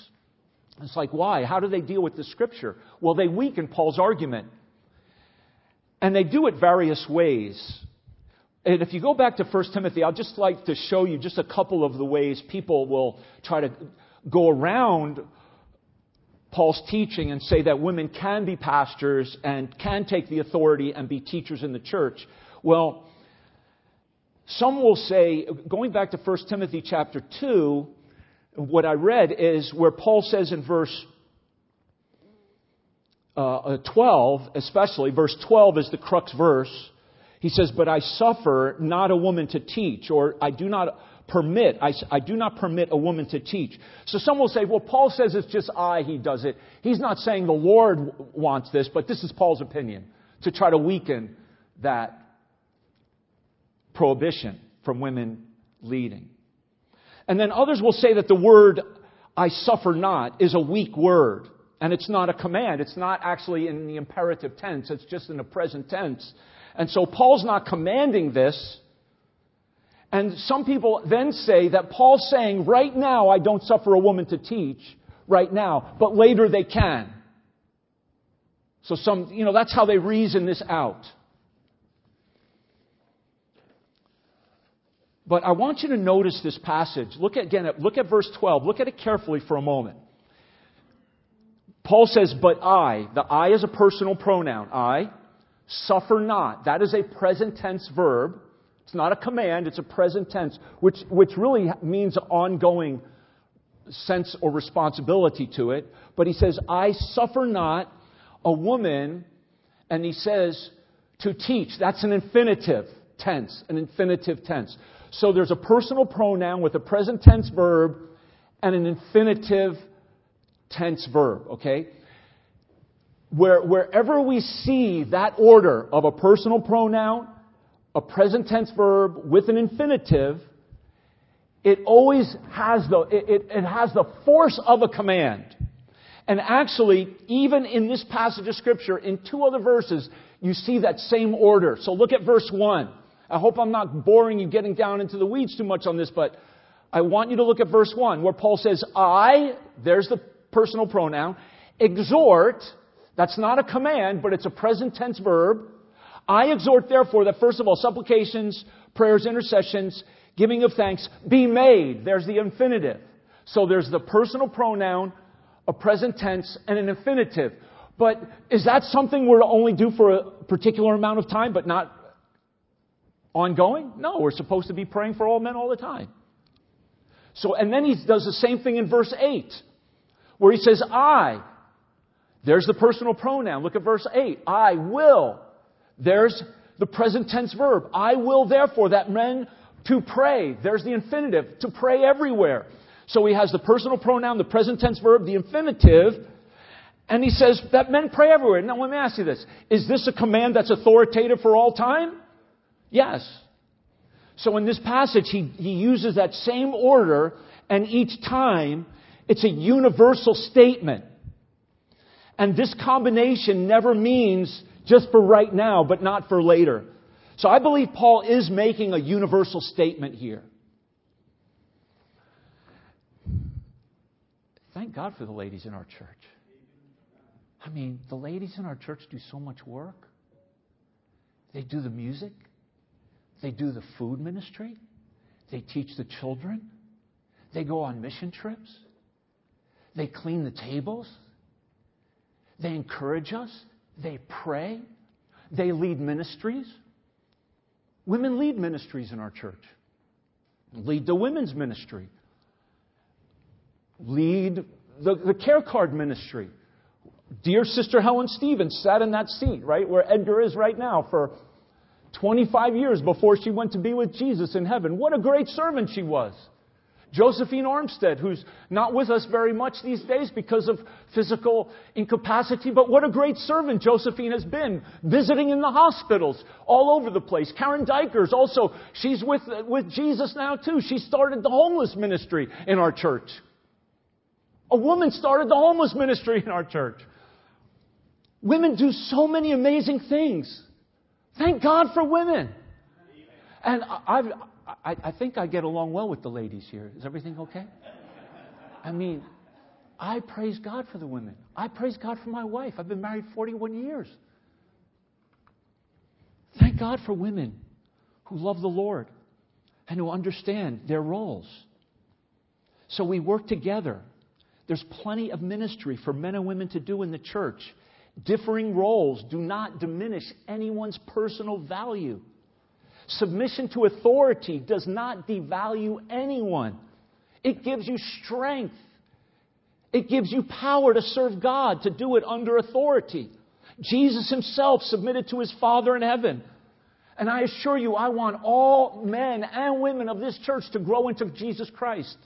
It's like, why? How do they deal with the scripture? Well, they weaken Paul's argument. And they do it various ways. And if you go back to 1 Timothy, I'd just like to show you just a couple of the ways people will try to go around Paul's teaching and say that women can be pastors and can take the authority and be teachers in the church. Well, some will say, going back to 1 Timothy chapter 2, what I read is where Paul says in verse uh, 12, especially, verse 12 is the crux verse. He says, But I suffer not a woman to teach, or I do not permit, I, I, do not permit a woman to teach. So some will say, well, Paul says it's just I, he does it. He's not saying the Lord wants this, but this is Paul's opinion to try to weaken that prohibition from women leading. And then others will say that the word I suffer not is a weak word. And it's not a command. It's not actually in the imperative tense. It's just in the present tense. And so Paul's not commanding this. And some people then say that Paul's saying, right now I don't suffer a woman to teach, right now, but later they can. So some, you know, that's how they reason this out. But I want you to notice this passage. Look at, again, look at verse 12. Look at it carefully for a moment. Paul says, but I, the I is a personal pronoun. I suffer not. That is a present tense verb. It's not a command, it's a present tense, which, which really means ongoing sense or responsibility to it. But he says, I suffer not a woman, and he says, to teach. That's an infinitive tense, an infinitive tense. So there's a personal pronoun with a present tense verb and an infinitive tense verb, okay? Where, wherever we see that order of a personal pronoun, a present tense verb with an infinitive, it always has the, it, it has the force of a command. And actually, even in this passage of scripture, in two other verses, you see that same order. So look at verse 1. I hope I'm not boring you getting down into the weeds too much on this, but I want you to look at verse 1 where Paul says, I, there's the personal pronoun, exhort, that's not a command, but it's a present tense verb. I exhort therefore that first of all, supplications, prayers, intercessions, giving of thanks be made. There's the infinitive. So there's the personal pronoun, a present tense, and an infinitive. But is that something we're to only do for a particular amount of time, but not ongoing? No, we're supposed to be praying for all men all the time. So, and then he does the same thing in verse 8, where he says, I. There's the personal pronoun. Look at verse 8. I will. There's the present tense verb. I will therefore that men to pray. There's the infinitive. To pray everywhere. So he has the personal pronoun, the present tense verb, the infinitive, and he says that men pray everywhere. Now let me ask you this. Is this a command that's authoritative for all time? Yes. So in this passage, he, he uses that same order, and each time it's a universal statement. And this combination never means just for right now, but not for later. So I believe Paul is making a universal statement here. Thank God for the ladies in our church. I mean, the ladies in our church do so much work. They do the music, they do the food ministry. They teach the children. They go on mission trips. They clean the tables. They encourage us. They pray. They lead ministries. Women lead ministries in our church. Lead the women's ministry. Lead the, the care card ministry. Dear Sister Helen Stevens sat in that seat, right, where Edgar is right now for 25 years before she went to be with Jesus in heaven. What a great servant she was. Josephine Armstead, who's not with us very much these days because of physical incapacity, but what a great servant Josephine has been, visiting in the hospitals all over the place. Karen Dykers also, she's with, with Jesus now too. She started the homeless ministry in our church. A woman started the homeless ministry in our church. Women do so many amazing things. Thank God for women. And I've, I, I think I get along well with the ladies here. Is everything okay? I mean, I praise God for the women. I praise God for my wife. I've been married 41 years. Thank God for women who love the Lord and who understand their roles. So we work together. There's plenty of ministry for men and women to do in the church. Differing roles do not diminish anyone's personal value. Submission to authority does not devalue anyone. It gives you strength. It gives you power to serve God, to do it under authority. Jesus himself submitted to his Father in heaven. And I assure you, I want all men and women of this church to grow into Jesus Christ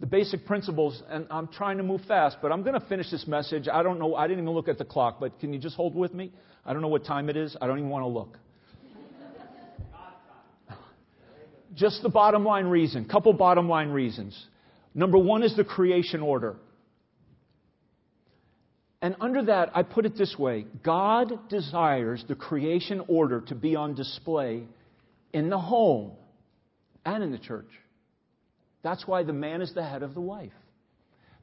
the basic principles, and I'm trying to move fast, but I'm going to finish this message. I don't know, I didn't even look at the clock, but can you just hold with me? I don't know what time it is. I don't even want to look. Just the bottom line reason, couple bottom line reasons. Number one is the creation order. And under that, I put it this way God desires the creation order to be on display in the home and in the church. That's why the man is the head of the wife.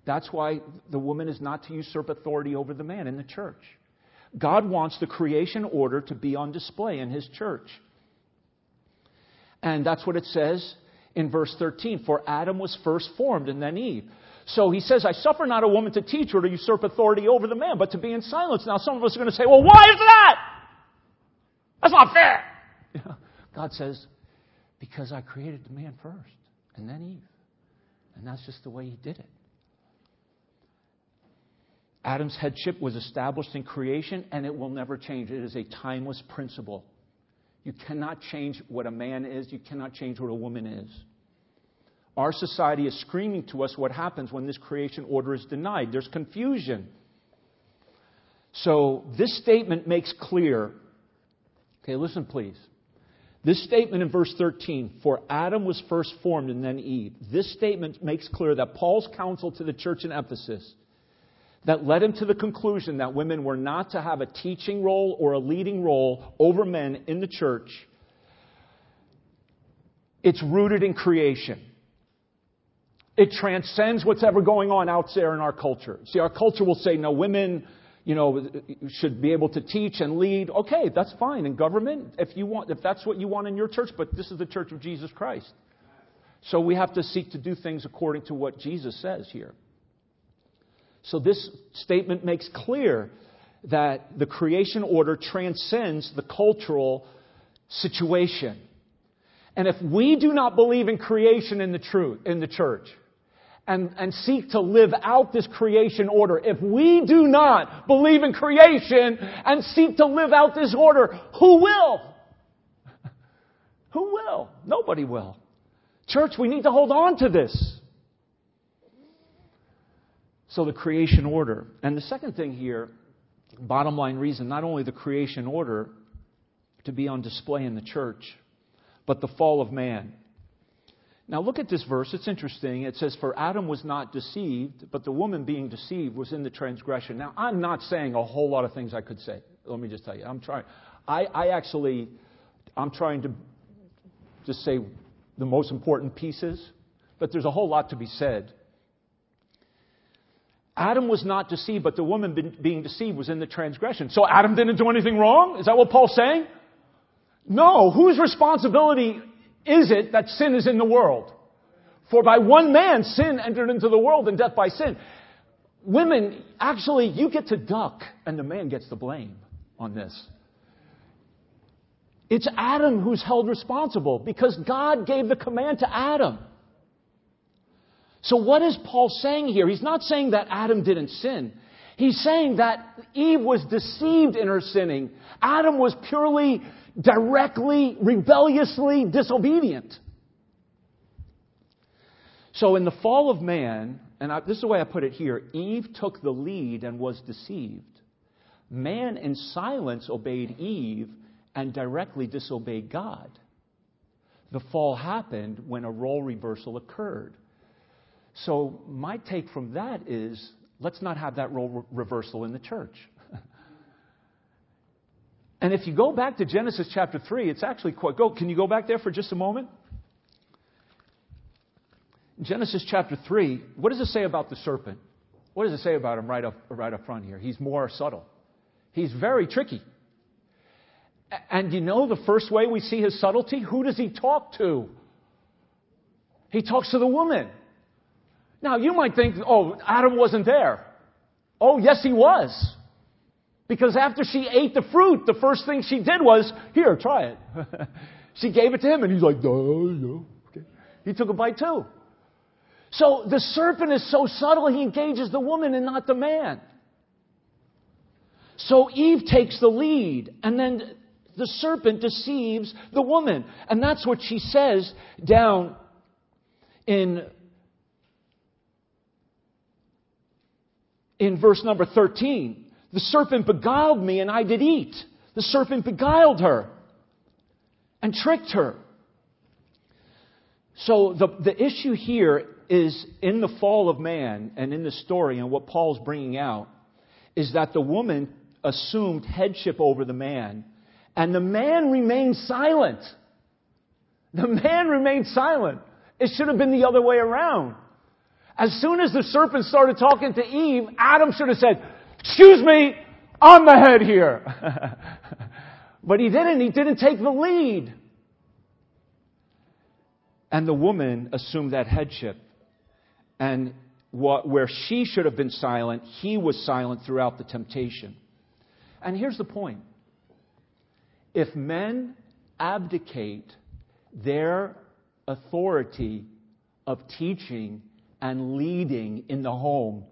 That's why the woman is not to usurp authority over the man in the church. God wants the creation order to be on display in his church. And that's what it says in verse 13. For Adam was first formed and then Eve. So he says, I suffer not a woman to teach or to usurp authority over the man, but to be in silence. Now some of us are going to say, well, why is that? That's not fair. God says, because I created the man first and then Eve. And that's just the way he did it. Adam's headship was established in creation and it will never change. It is a timeless principle. You cannot change what a man is, you cannot change what a woman is. Our society is screaming to us what happens when this creation order is denied. There's confusion. So, this statement makes clear. Okay, listen, please. This statement in verse 13, for Adam was first formed and then Eve, this statement makes clear that Paul's counsel to the church in Ephesus that led him to the conclusion that women were not to have a teaching role or a leading role over men in the church. It's rooted in creation. It transcends what's ever going on out there in our culture. See, our culture will say, no, women, you know, should be able to teach and lead. Okay, that's fine in government if you want, if that's what you want in your church, but this is the church of Jesus Christ. So we have to seek to do things according to what Jesus says here. So this statement makes clear that the creation order transcends the cultural situation. And if we do not believe in creation in the truth, in the church, and, and seek to live out this creation order, if we do not believe in creation and seek to live out this order, who will? who will? Nobody will. Church, we need to hold on to this. So the creation order. And the second thing here, bottom line reason, not only the creation order to be on display in the church, but the fall of man. Now look at this verse. It's interesting. It says, For Adam was not deceived, but the woman being deceived was in the transgression. Now, I'm not saying a whole lot of things I could say. Let me just tell you. I'm trying. I, I actually, I'm trying to just say the most important pieces, but there's a whole lot to be said. Adam was not deceived, but the woman being deceived was in the transgression. So Adam didn't do anything wrong? Is that what Paul's saying? No. Whose responsibility is it that sin is in the world? For by one man sin entered into the world and death by sin. Women, actually, you get to duck and the man gets the blame on this. It's Adam who's held responsible because God gave the command to Adam. So, what is Paul saying here? He's not saying that Adam didn't sin. He's saying that Eve was deceived in her sinning. Adam was purely, directly, rebelliously disobedient. So, in the fall of man, and I, this is the way I put it here Eve took the lead and was deceived. Man, in silence, obeyed Eve and directly disobeyed God. The fall happened when a role reversal occurred. So, my take from that is let's not have that role reversal in the church. and if you go back to Genesis chapter 3, it's actually quite. Go, can you go back there for just a moment? Genesis chapter 3, what does it say about the serpent? What does it say about him right up, right up front here? He's more subtle. He's very tricky. And you know the first way we see his subtlety? Who does he talk to? He talks to the woman. Now, you might think, oh, Adam wasn't there. Oh, yes, he was. Because after she ate the fruit, the first thing she did was, here, try it. she gave it to him, and he's like, oh, no. Okay. He took a bite too. So the serpent is so subtle, he engages the woman and not the man. So Eve takes the lead, and then the serpent deceives the woman. And that's what she says down in in verse number 13. The serpent beguiled me and I did eat. The serpent beguiled her and tricked her. So the, the issue here is in the fall of man and in the story and what Paul's bringing out is that the woman assumed headship over the man and the man remained silent. The man remained silent. It should have been the other way around. As soon as the serpent started talking to Eve, Adam should have said, Excuse me, I'm the head here. but he didn't. He didn't take the lead. And the woman assumed that headship. And what, where she should have been silent, he was silent throughout the temptation. And here's the point if men abdicate their authority of teaching and leading in the home,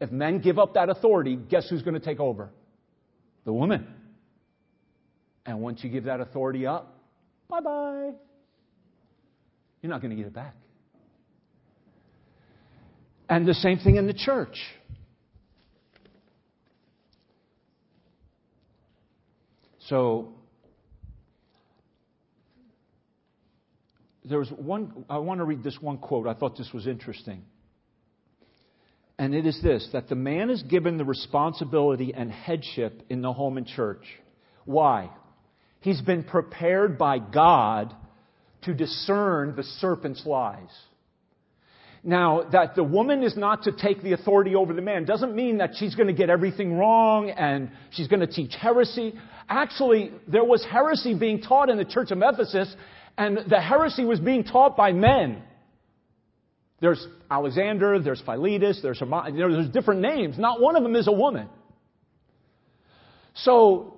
if men give up that authority, guess who's going to take over? The woman. And once you give that authority up, bye bye. You're not going to get it back. And the same thing in the church. So, there was one, I want to read this one quote. I thought this was interesting. And it is this that the man is given the responsibility and headship in the home and church. Why? He's been prepared by God to discern the serpent's lies. Now, that the woman is not to take the authority over the man doesn't mean that she's going to get everything wrong and she's going to teach heresy. Actually, there was heresy being taught in the church of Ephesus, and the heresy was being taught by men. There's Alexander, there's Philetus, there's, there's different names. Not one of them is a woman. So,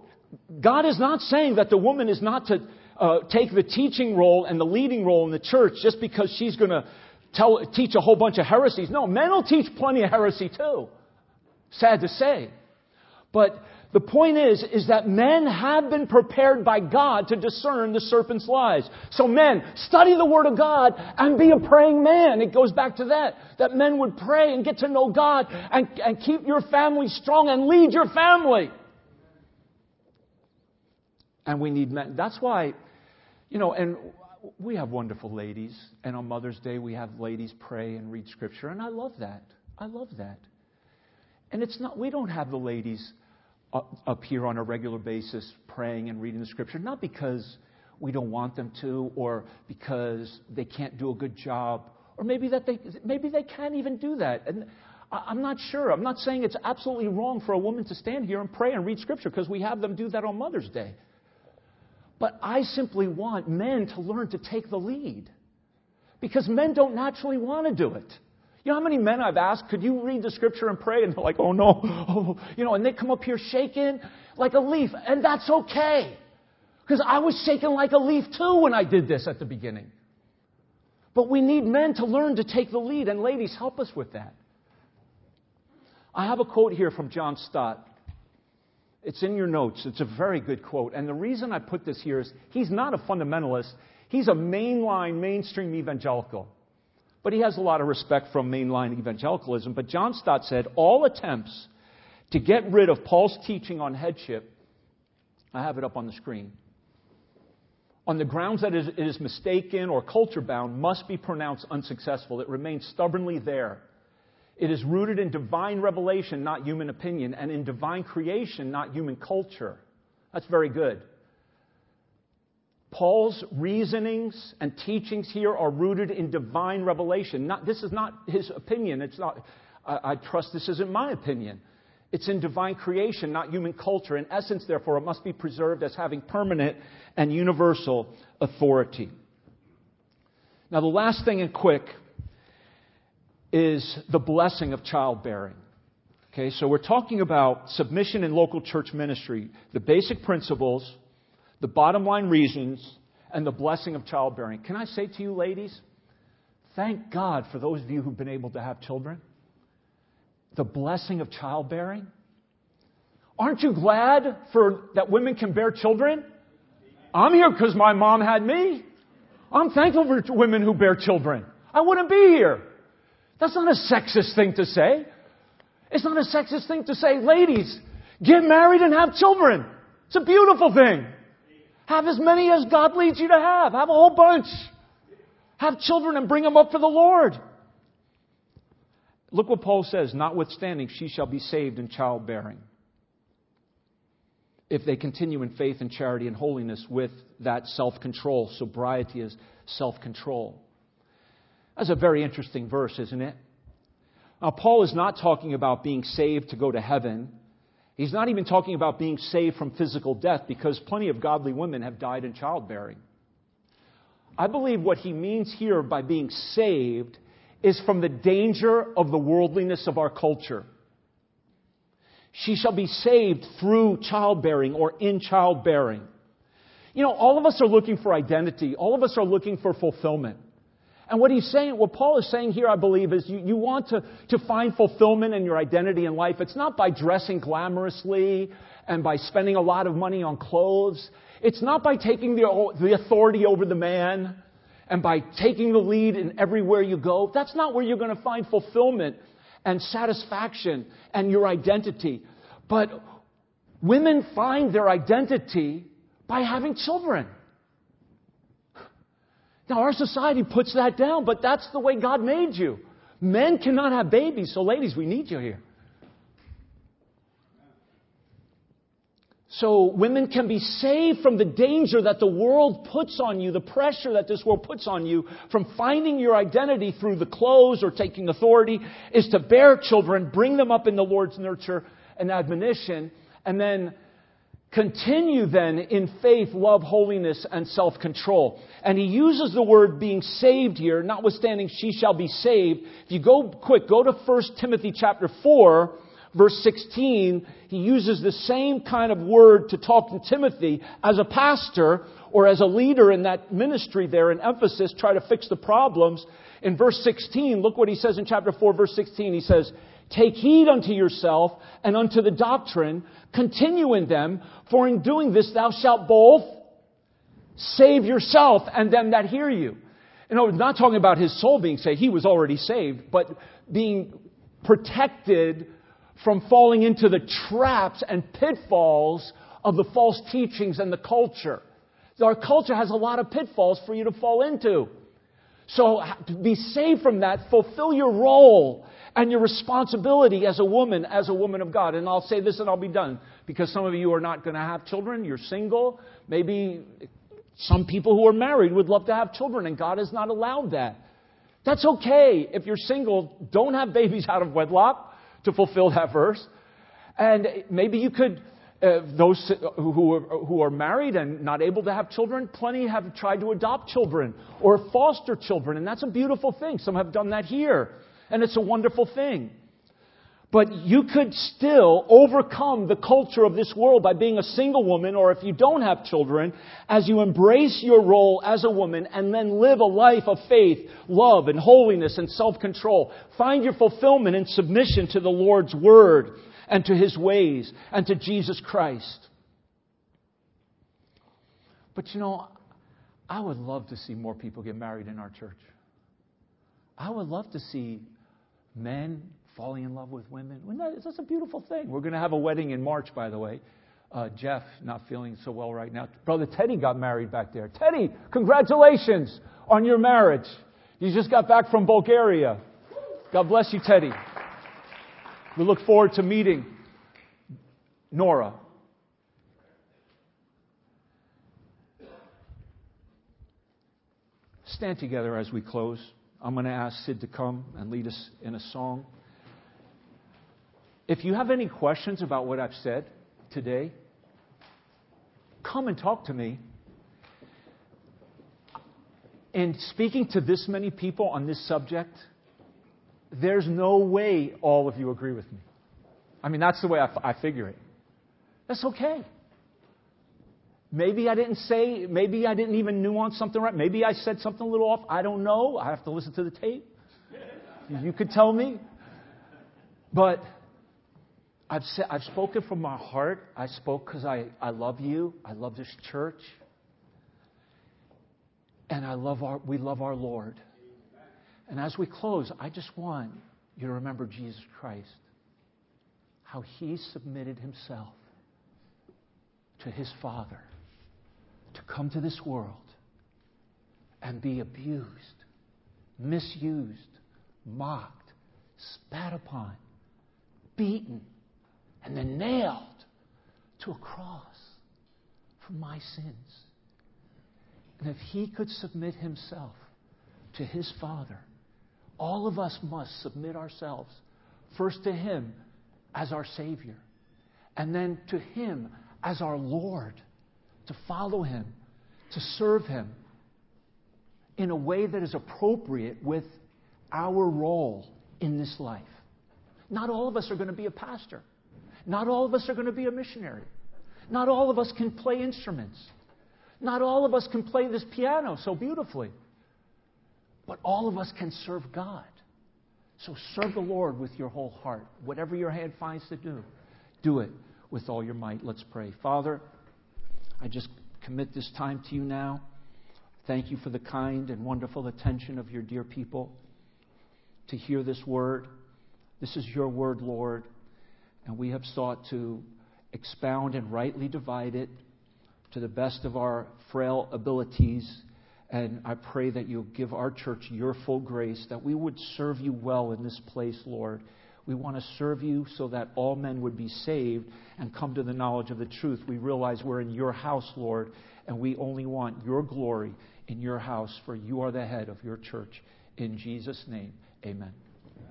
God is not saying that the woman is not to uh, take the teaching role and the leading role in the church just because she's going to teach a whole bunch of heresies. No, men will teach plenty of heresy too. Sad to say. But the point is, is that men have been prepared by God to discern the serpent's lies. So men, study the Word of God and be a praying man. It goes back to that. That men would pray and get to know God and, and keep your family strong and lead your family. And we need men. That's why, you know, and we have wonderful ladies. And on Mother's Day, we have ladies pray and read Scripture. And I love that. I love that. And it's not, we don't have the ladies up here on a regular basis praying and reading the scripture, not because we don't want them to or because they can't do a good job or maybe that they maybe they can't even do that. And i'm not sure. I'm not saying it's absolutely wrong for a woman to stand here and pray and read scripture because we have them do that on mother's day. But i simply want men to learn to take the lead because men don't naturally want to do it you know how many men I've asked, could you read the scripture and pray? And they're like, oh no. Oh, you know, and they come up here shaking like a leaf. And that's okay. Because I was shaking like a leaf too when I did this at the beginning. But we need men to learn to take the lead. And ladies, help us with that. I have a quote here from John Stott. It's in your notes. It's a very good quote. And the reason I put this here is he's not a fundamentalist, he's a mainline, mainstream evangelical but he has a lot of respect from mainline evangelicalism. But John Stott said all attempts to get rid of Paul's teaching on headship, I have it up on the screen, on the grounds that it is mistaken or culture bound, must be pronounced unsuccessful. It remains stubbornly there. It is rooted in divine revelation, not human opinion, and in divine creation, not human culture. That's very good. Paul's reasonings and teachings here are rooted in divine revelation. Not, this is not his opinion. It's not, I, I trust this isn't my opinion. It's in divine creation, not human culture. In essence, therefore, it must be preserved as having permanent and universal authority. Now, the last thing and quick is the blessing of childbearing. Okay, so we're talking about submission in local church ministry, the basic principles the bottom line reasons, and the blessing of childbearing. Can I say to you, ladies, thank God for those of you who've been able to have children. The blessing of childbearing. Aren't you glad for that women can bear children? I'm here because my mom had me. I'm thankful for women who bear children. I wouldn't be here. That's not a sexist thing to say. It's not a sexist thing to say, ladies, get married and have children. It's a beautiful thing. Have as many as God leads you to have. Have a whole bunch. Have children and bring them up for the Lord. Look what Paul says, notwithstanding, she shall be saved in childbearing. If they continue in faith and charity and holiness with that self control. Sobriety is self control. That's a very interesting verse, isn't it? Now, Paul is not talking about being saved to go to heaven. He's not even talking about being saved from physical death because plenty of godly women have died in childbearing. I believe what he means here by being saved is from the danger of the worldliness of our culture. She shall be saved through childbearing or in childbearing. You know, all of us are looking for identity. All of us are looking for fulfillment. And what he's saying, what Paul is saying here, I believe, is you, you want to, to find fulfillment in your identity in life. It's not by dressing glamorously and by spending a lot of money on clothes. It's not by taking the, the authority over the man and by taking the lead in everywhere you go. That's not where you're going to find fulfillment and satisfaction and your identity. But women find their identity by having children. Now, our society puts that down, but that's the way God made you. Men cannot have babies, so ladies, we need you here. So women can be saved from the danger that the world puts on you, the pressure that this world puts on you from finding your identity through the clothes or taking authority is to bear children, bring them up in the Lord's nurture and admonition, and then Continue then in faith, love, holiness, and self control. And he uses the word being saved here, notwithstanding she shall be saved. If you go quick, go to 1 Timothy chapter 4, verse 16. He uses the same kind of word to talk to Timothy as a pastor or as a leader in that ministry there in Ephesus, try to fix the problems. In verse 16, look what he says in chapter 4, verse 16. He says, Take heed unto yourself and unto the doctrine. Continue in them, for in doing this thou shalt both save yourself and them that hear you. You know, not talking about his soul being saved. He was already saved, but being protected from falling into the traps and pitfalls of the false teachings and the culture. Our culture has a lot of pitfalls for you to fall into. So to be saved from that, fulfill your role and your responsibility as a woman, as a woman of God. And I'll say this and I'll be done. Because some of you are not going to have children, you're single. Maybe some people who are married would love to have children, and God has not allowed that. That's okay. If you're single, don't have babies out of wedlock to fulfill that verse. And maybe you could, uh, those who are, who are married and not able to have children, plenty have tried to adopt children or foster children, and that's a beautiful thing. Some have done that here and it's a wonderful thing. But you could still overcome the culture of this world by being a single woman, or if you don't have children, as you embrace your role as a woman and then live a life of faith, love, and holiness and self control. Find your fulfillment in submission to the Lord's Word and to His ways and to Jesus Christ. But you know, I would love to see more people get married in our church. I would love to see men falling in love with women. That's a beautiful thing. We're going to have a wedding in March, by the way. Uh, Jeff, not feeling so well right now. Brother Teddy got married back there. Teddy, congratulations on your marriage. You just got back from Bulgaria. God bless you, Teddy. We look forward to meeting Nora. Stand together as we close. I'm going to ask Sid to come and lead us in a song. If you have any questions about what I've said today, come and talk to me. And speaking to this many people on this subject, there's no way all of you agree with me. I mean, that's the way I, f- I figure it. That's okay. Maybe I didn't say, maybe I didn't even nuance something right. Maybe I said something a little off. I don't know. I have to listen to the tape. You could tell me. But I've, said, I've spoken from my heart. I spoke because I, I love you. I love this church. And I love our, we love our Lord. And as we close, I just want you to remember Jesus Christ. How he submitted himself to his Father to come to this world and be abused, misused, mocked, spat upon, beaten, and then nailed to a cross for my sins. And if he could submit himself to his Father, all of us must submit ourselves First to Him as our Savior, and then to Him as our Lord, to follow Him, to serve Him in a way that is appropriate with our role in this life. Not all of us are going to be a pastor. Not all of us are going to be a missionary. Not all of us can play instruments. Not all of us can play this piano so beautifully. But all of us can serve God. So serve the Lord with your whole heart. Whatever your hand finds to do, do it with all your might. Let's pray. Father, I just commit this time to you now. Thank you for the kind and wonderful attention of your dear people to hear this word. This is your word, Lord, and we have sought to expound and rightly divide it to the best of our frail abilities. And I pray that you'll give our church your full grace, that we would serve you well in this place, Lord. We want to serve you so that all men would be saved and come to the knowledge of the truth. We realize we're in your house, Lord, and we only want your glory in your house, for you are the head of your church. In Jesus' name, amen.